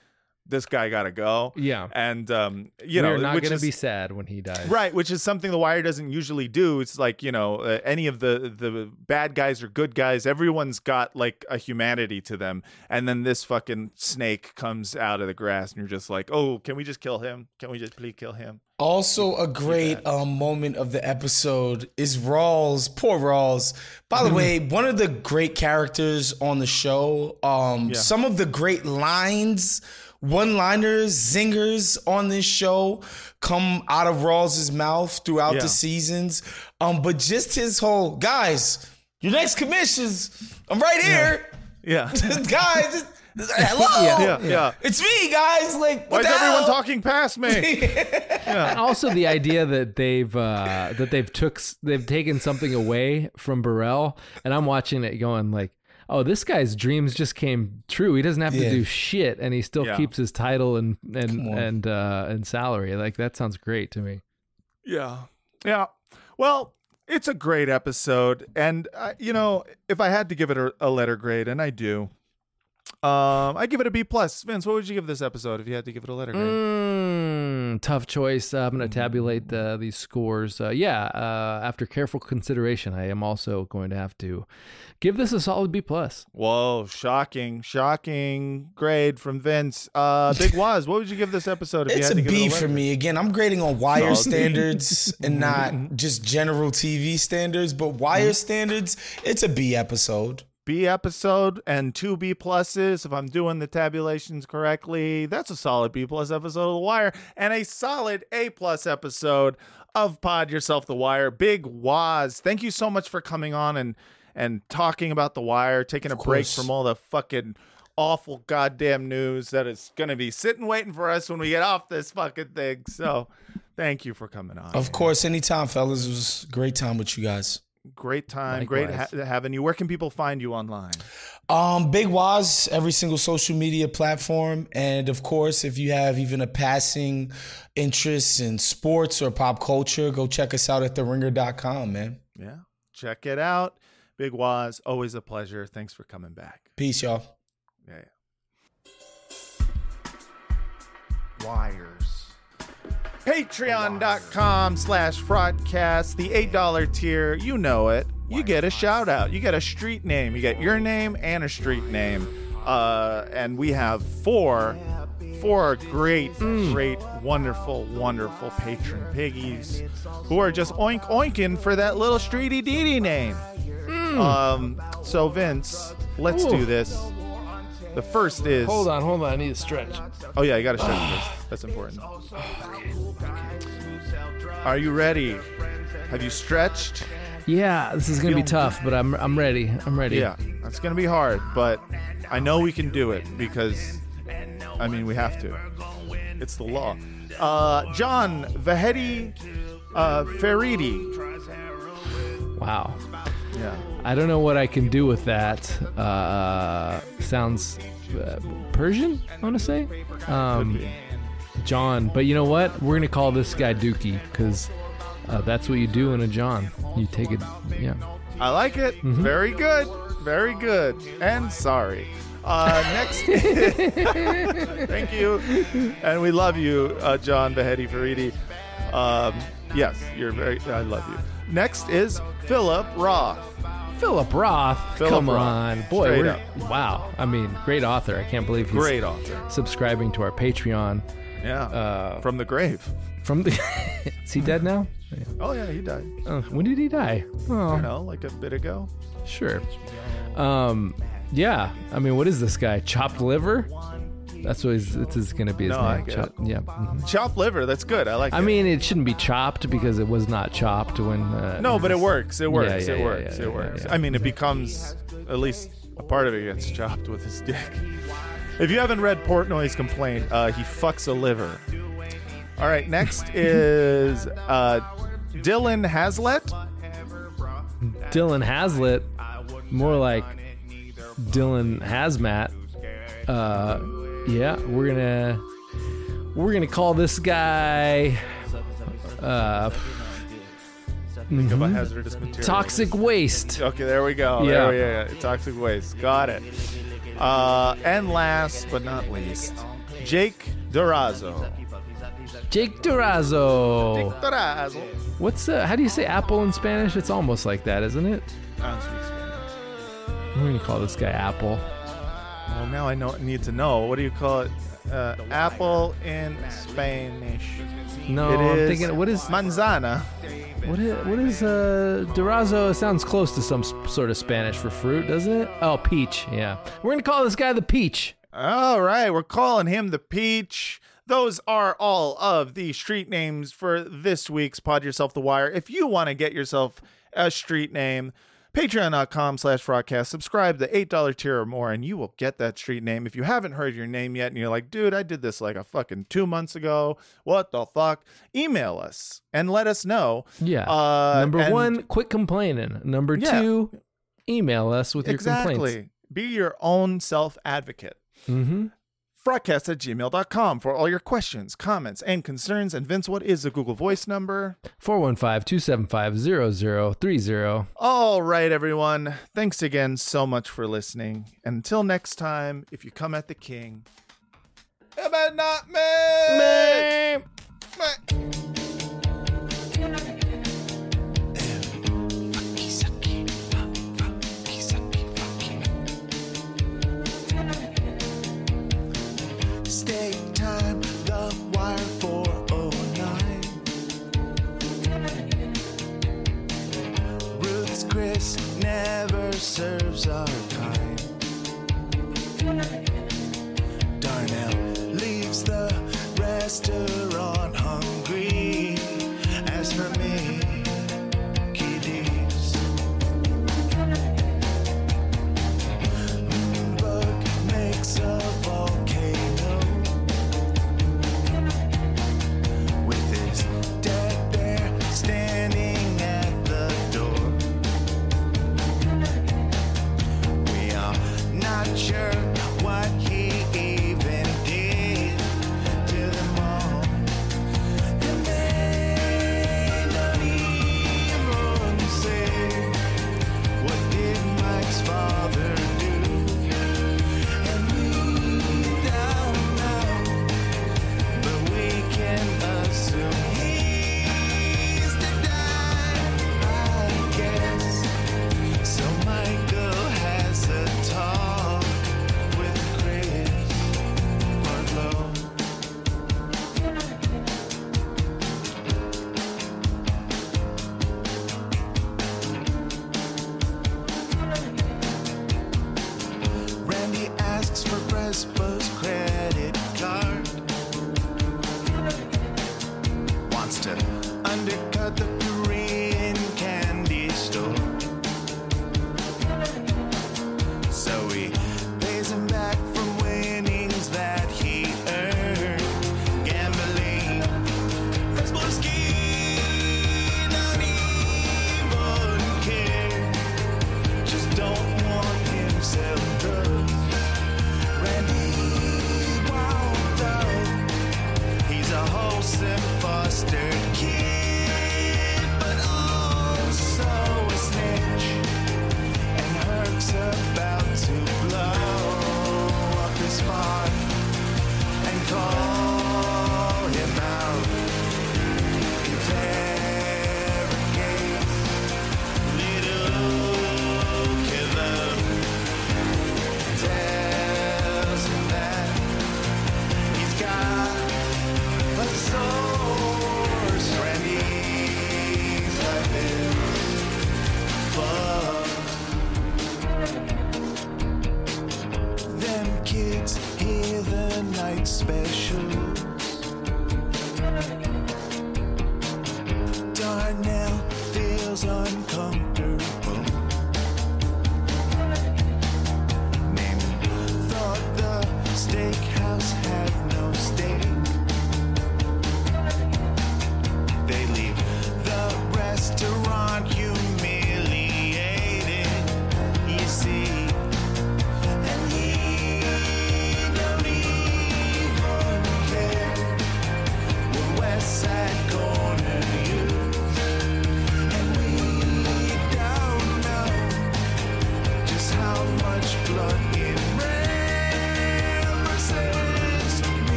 this guy got to go Yeah. and um you know We're not going to be sad when he dies. Right, which is something the Wire doesn't usually do. It's like you know, uh, any of the the bad guys or good guys, everyone's got like a humanity to them, and then this fucking snake comes out of the grass, and you're just like, oh, can we just kill him? Can we just please kill him? Also, a great um, moment of the episode is Rawls. Poor Rawls. By the way, one of the great characters on the show. Um, Yeah. Some of the great lines, one-liners, zingers on this show come out of Rawls's mouth throughout Yeah. the seasons. Um, but just his whole guys, your next commissions, I'm right here. Yeah, guys, hello. Yeah, yeah. It's me, guys. Like, Why what is the everyone hell? talking past me? And also the idea that they've uh, that they've took they've taken something away from Burrell, and I'm watching it going like, oh, this guy's dreams just came true. He doesn't have Yeah. to do shit, and he still Yeah. keeps his title and and and uh, and salary. Like that sounds great to me. Yeah. Yeah. Well, it's a great episode. And, uh, you know, if I had to give it a, a letter grade, and I do, um, I give it a B plus. Vince, what would you give this episode if you had to give it a letter grade? Mm, tough choice. Uh, I'm going to tabulate the, these scores. Uh, yeah, uh, after careful consideration, I am also going to have to give this a solid B plus. Whoa, shocking, shocking grade from Vince. Uh, Big Wos, what would you give this episode if It's you a had to give B it a for letter? me. Again, I'm grading on wire Solid standards and not just general TV standards, but wire Mm-hmm. standards. It's a B episode. B episode and two B pluses. If I'm doing the tabulations correctly, that's a solid B plus episode of The Wire and a solid A plus episode of Pod Yourself The Wire. Big Wos, thank you so much for coming on and and talking about The Wire, taking a break course. from all the fucking awful goddamn news that is gonna be sitting waiting for us when we get off this fucking thing. So, thank you for coming on. Of course, anytime, fellas. It was a great time with you guys. Great time, great ha- having you. Where can people find you online? Um, Big Wos, every single social media platform. And of course, if you have even a passing interest in sports or pop culture, go check us out at theringer.com, man. Yeah. Check it out. Big Wos, always a pleasure. Thanks for coming back. Peace, y'all. Yeah. yeah. Wires. Patreon.com slash frotcast, the $8 tier. You know it. You get a shout out. You get a street name. You get your name and a street name. Uh, and we have four, four great, great, wonderful, wonderful patron piggies who are just oink oinking for that little streety deedy name. Um, so Vince, let's Ooh. do this. The first is Hold on, hold on. I need to stretch. Oh yeah, you got to stretch this. That's important. Are you ready? Have you stretched? Yeah, this is gonna be tough, but I'm I'm ready. I'm ready. Yeah, that's gonna be hard, but I know we can do it because, I mean, we have to. It's the law. Uh, John Vahedi uh, Faridi. Wow. Yeah. I don't know what I can do with that. Uh, sounds uh, Persian, I want to say. Um, John. But you know what? We're going to call this guy Dookie because uh, that's what you do in a John. You take it, yeah. I like it. Mm-hmm. Very good. Very good. And sorry. Uh, next. Thank you. And we love you, uh, John Behetti Faridi. Um, yes, you're very, I love you. Next is Philip Roth. Philip Roth. Philip Come Roth. on, boy. Wow. I mean, great author. I can't believe he's Great author. subscribing to our Patreon. Yeah. Uh, From the grave. from the. Is he dead now? Oh yeah, he died. Uh, when did he die? I Oh, don't know, like a bit ago. sure. Um, yeah. I mean, what is this guy? Chopped liver? That's what he's, this is going to be his No, name. Get Chop- Yeah. mhm. Chopped liver. That's good. I like. I it. mean, it shouldn't be chopped because it was not chopped when. Uh, No, but it works. It works. yeah, it yeah, works. yeah, it yeah, works. yeah. I mean, it becomes at least a part of it gets chopped with his dick. If you haven't read Portnoy's complaint, uh, he fucks a liver. All right, next is uh, Dylan Hazlet. Dylan Hazlitt, more like Dylan Hazmat. Uh, yeah, we're gonna we're gonna call this guy uh, Think of a mhm. hazardous material. toxic waste. Okay, there we go. Yeah. We go. Toxic waste. Got it. Uh, and last but not least, Jake Durazo. Jake Durazo. Jake Durazo. What's uh, how do you say apple in Spanish? It's almost like that, isn't it? I don't speak Spanish. We're gonna call this guy Apple. Well, now I know need to know. What do you call it? Uh, apple in Spanish. No, It I'm is thinking what is manzana? what is what is uh Durazo? It sounds close to some sort of Spanish for fruit, doesn't it? Oh, peach. Yeah, we're gonna call this guy the peach. All right, we're calling him the Peach. Those are all of the street names for this week's Pod Yourself the Wire. If you want to get yourself a street name, patreon.com slash frotcast. Subscribe the $8 tier or more, and you will get that street name. If you haven't heard your name yet and you're like, dude, I did this like a fucking two months ago. What the fuck? Email us and let us know. Yeah. Uh, Number and- one, quit complaining. Number Yeah. two, email us with your complaints. Exactly. Be your own self advocate. Mm-hmm. Frotcast at gmail.com for all your questions, comments, and concerns. And Vince, what is the Google Voice number? 415-275-0030. All right, everyone. Thanks again so much for listening. And until next time, if you come at the king, it not me. Stay time, the wire 409. Ruth's Chris never serves our kind. Darnell leaves the restaurant hungry.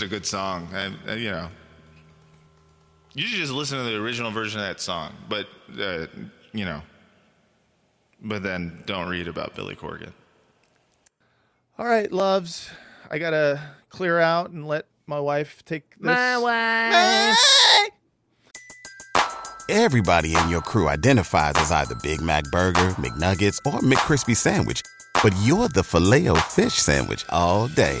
That's just a good song. I, I- you know, you should just listen to the original version of that song, but uh, you know, but then don't read about Billy Corgan. All right, loves. I gotta clear out and let my wife take this. My wife. Everybody in your crew identifies as either Big Mac Burger, McNuggets, or McCrispy Sandwich. But you're the Filet-O-Fish Sandwich all day.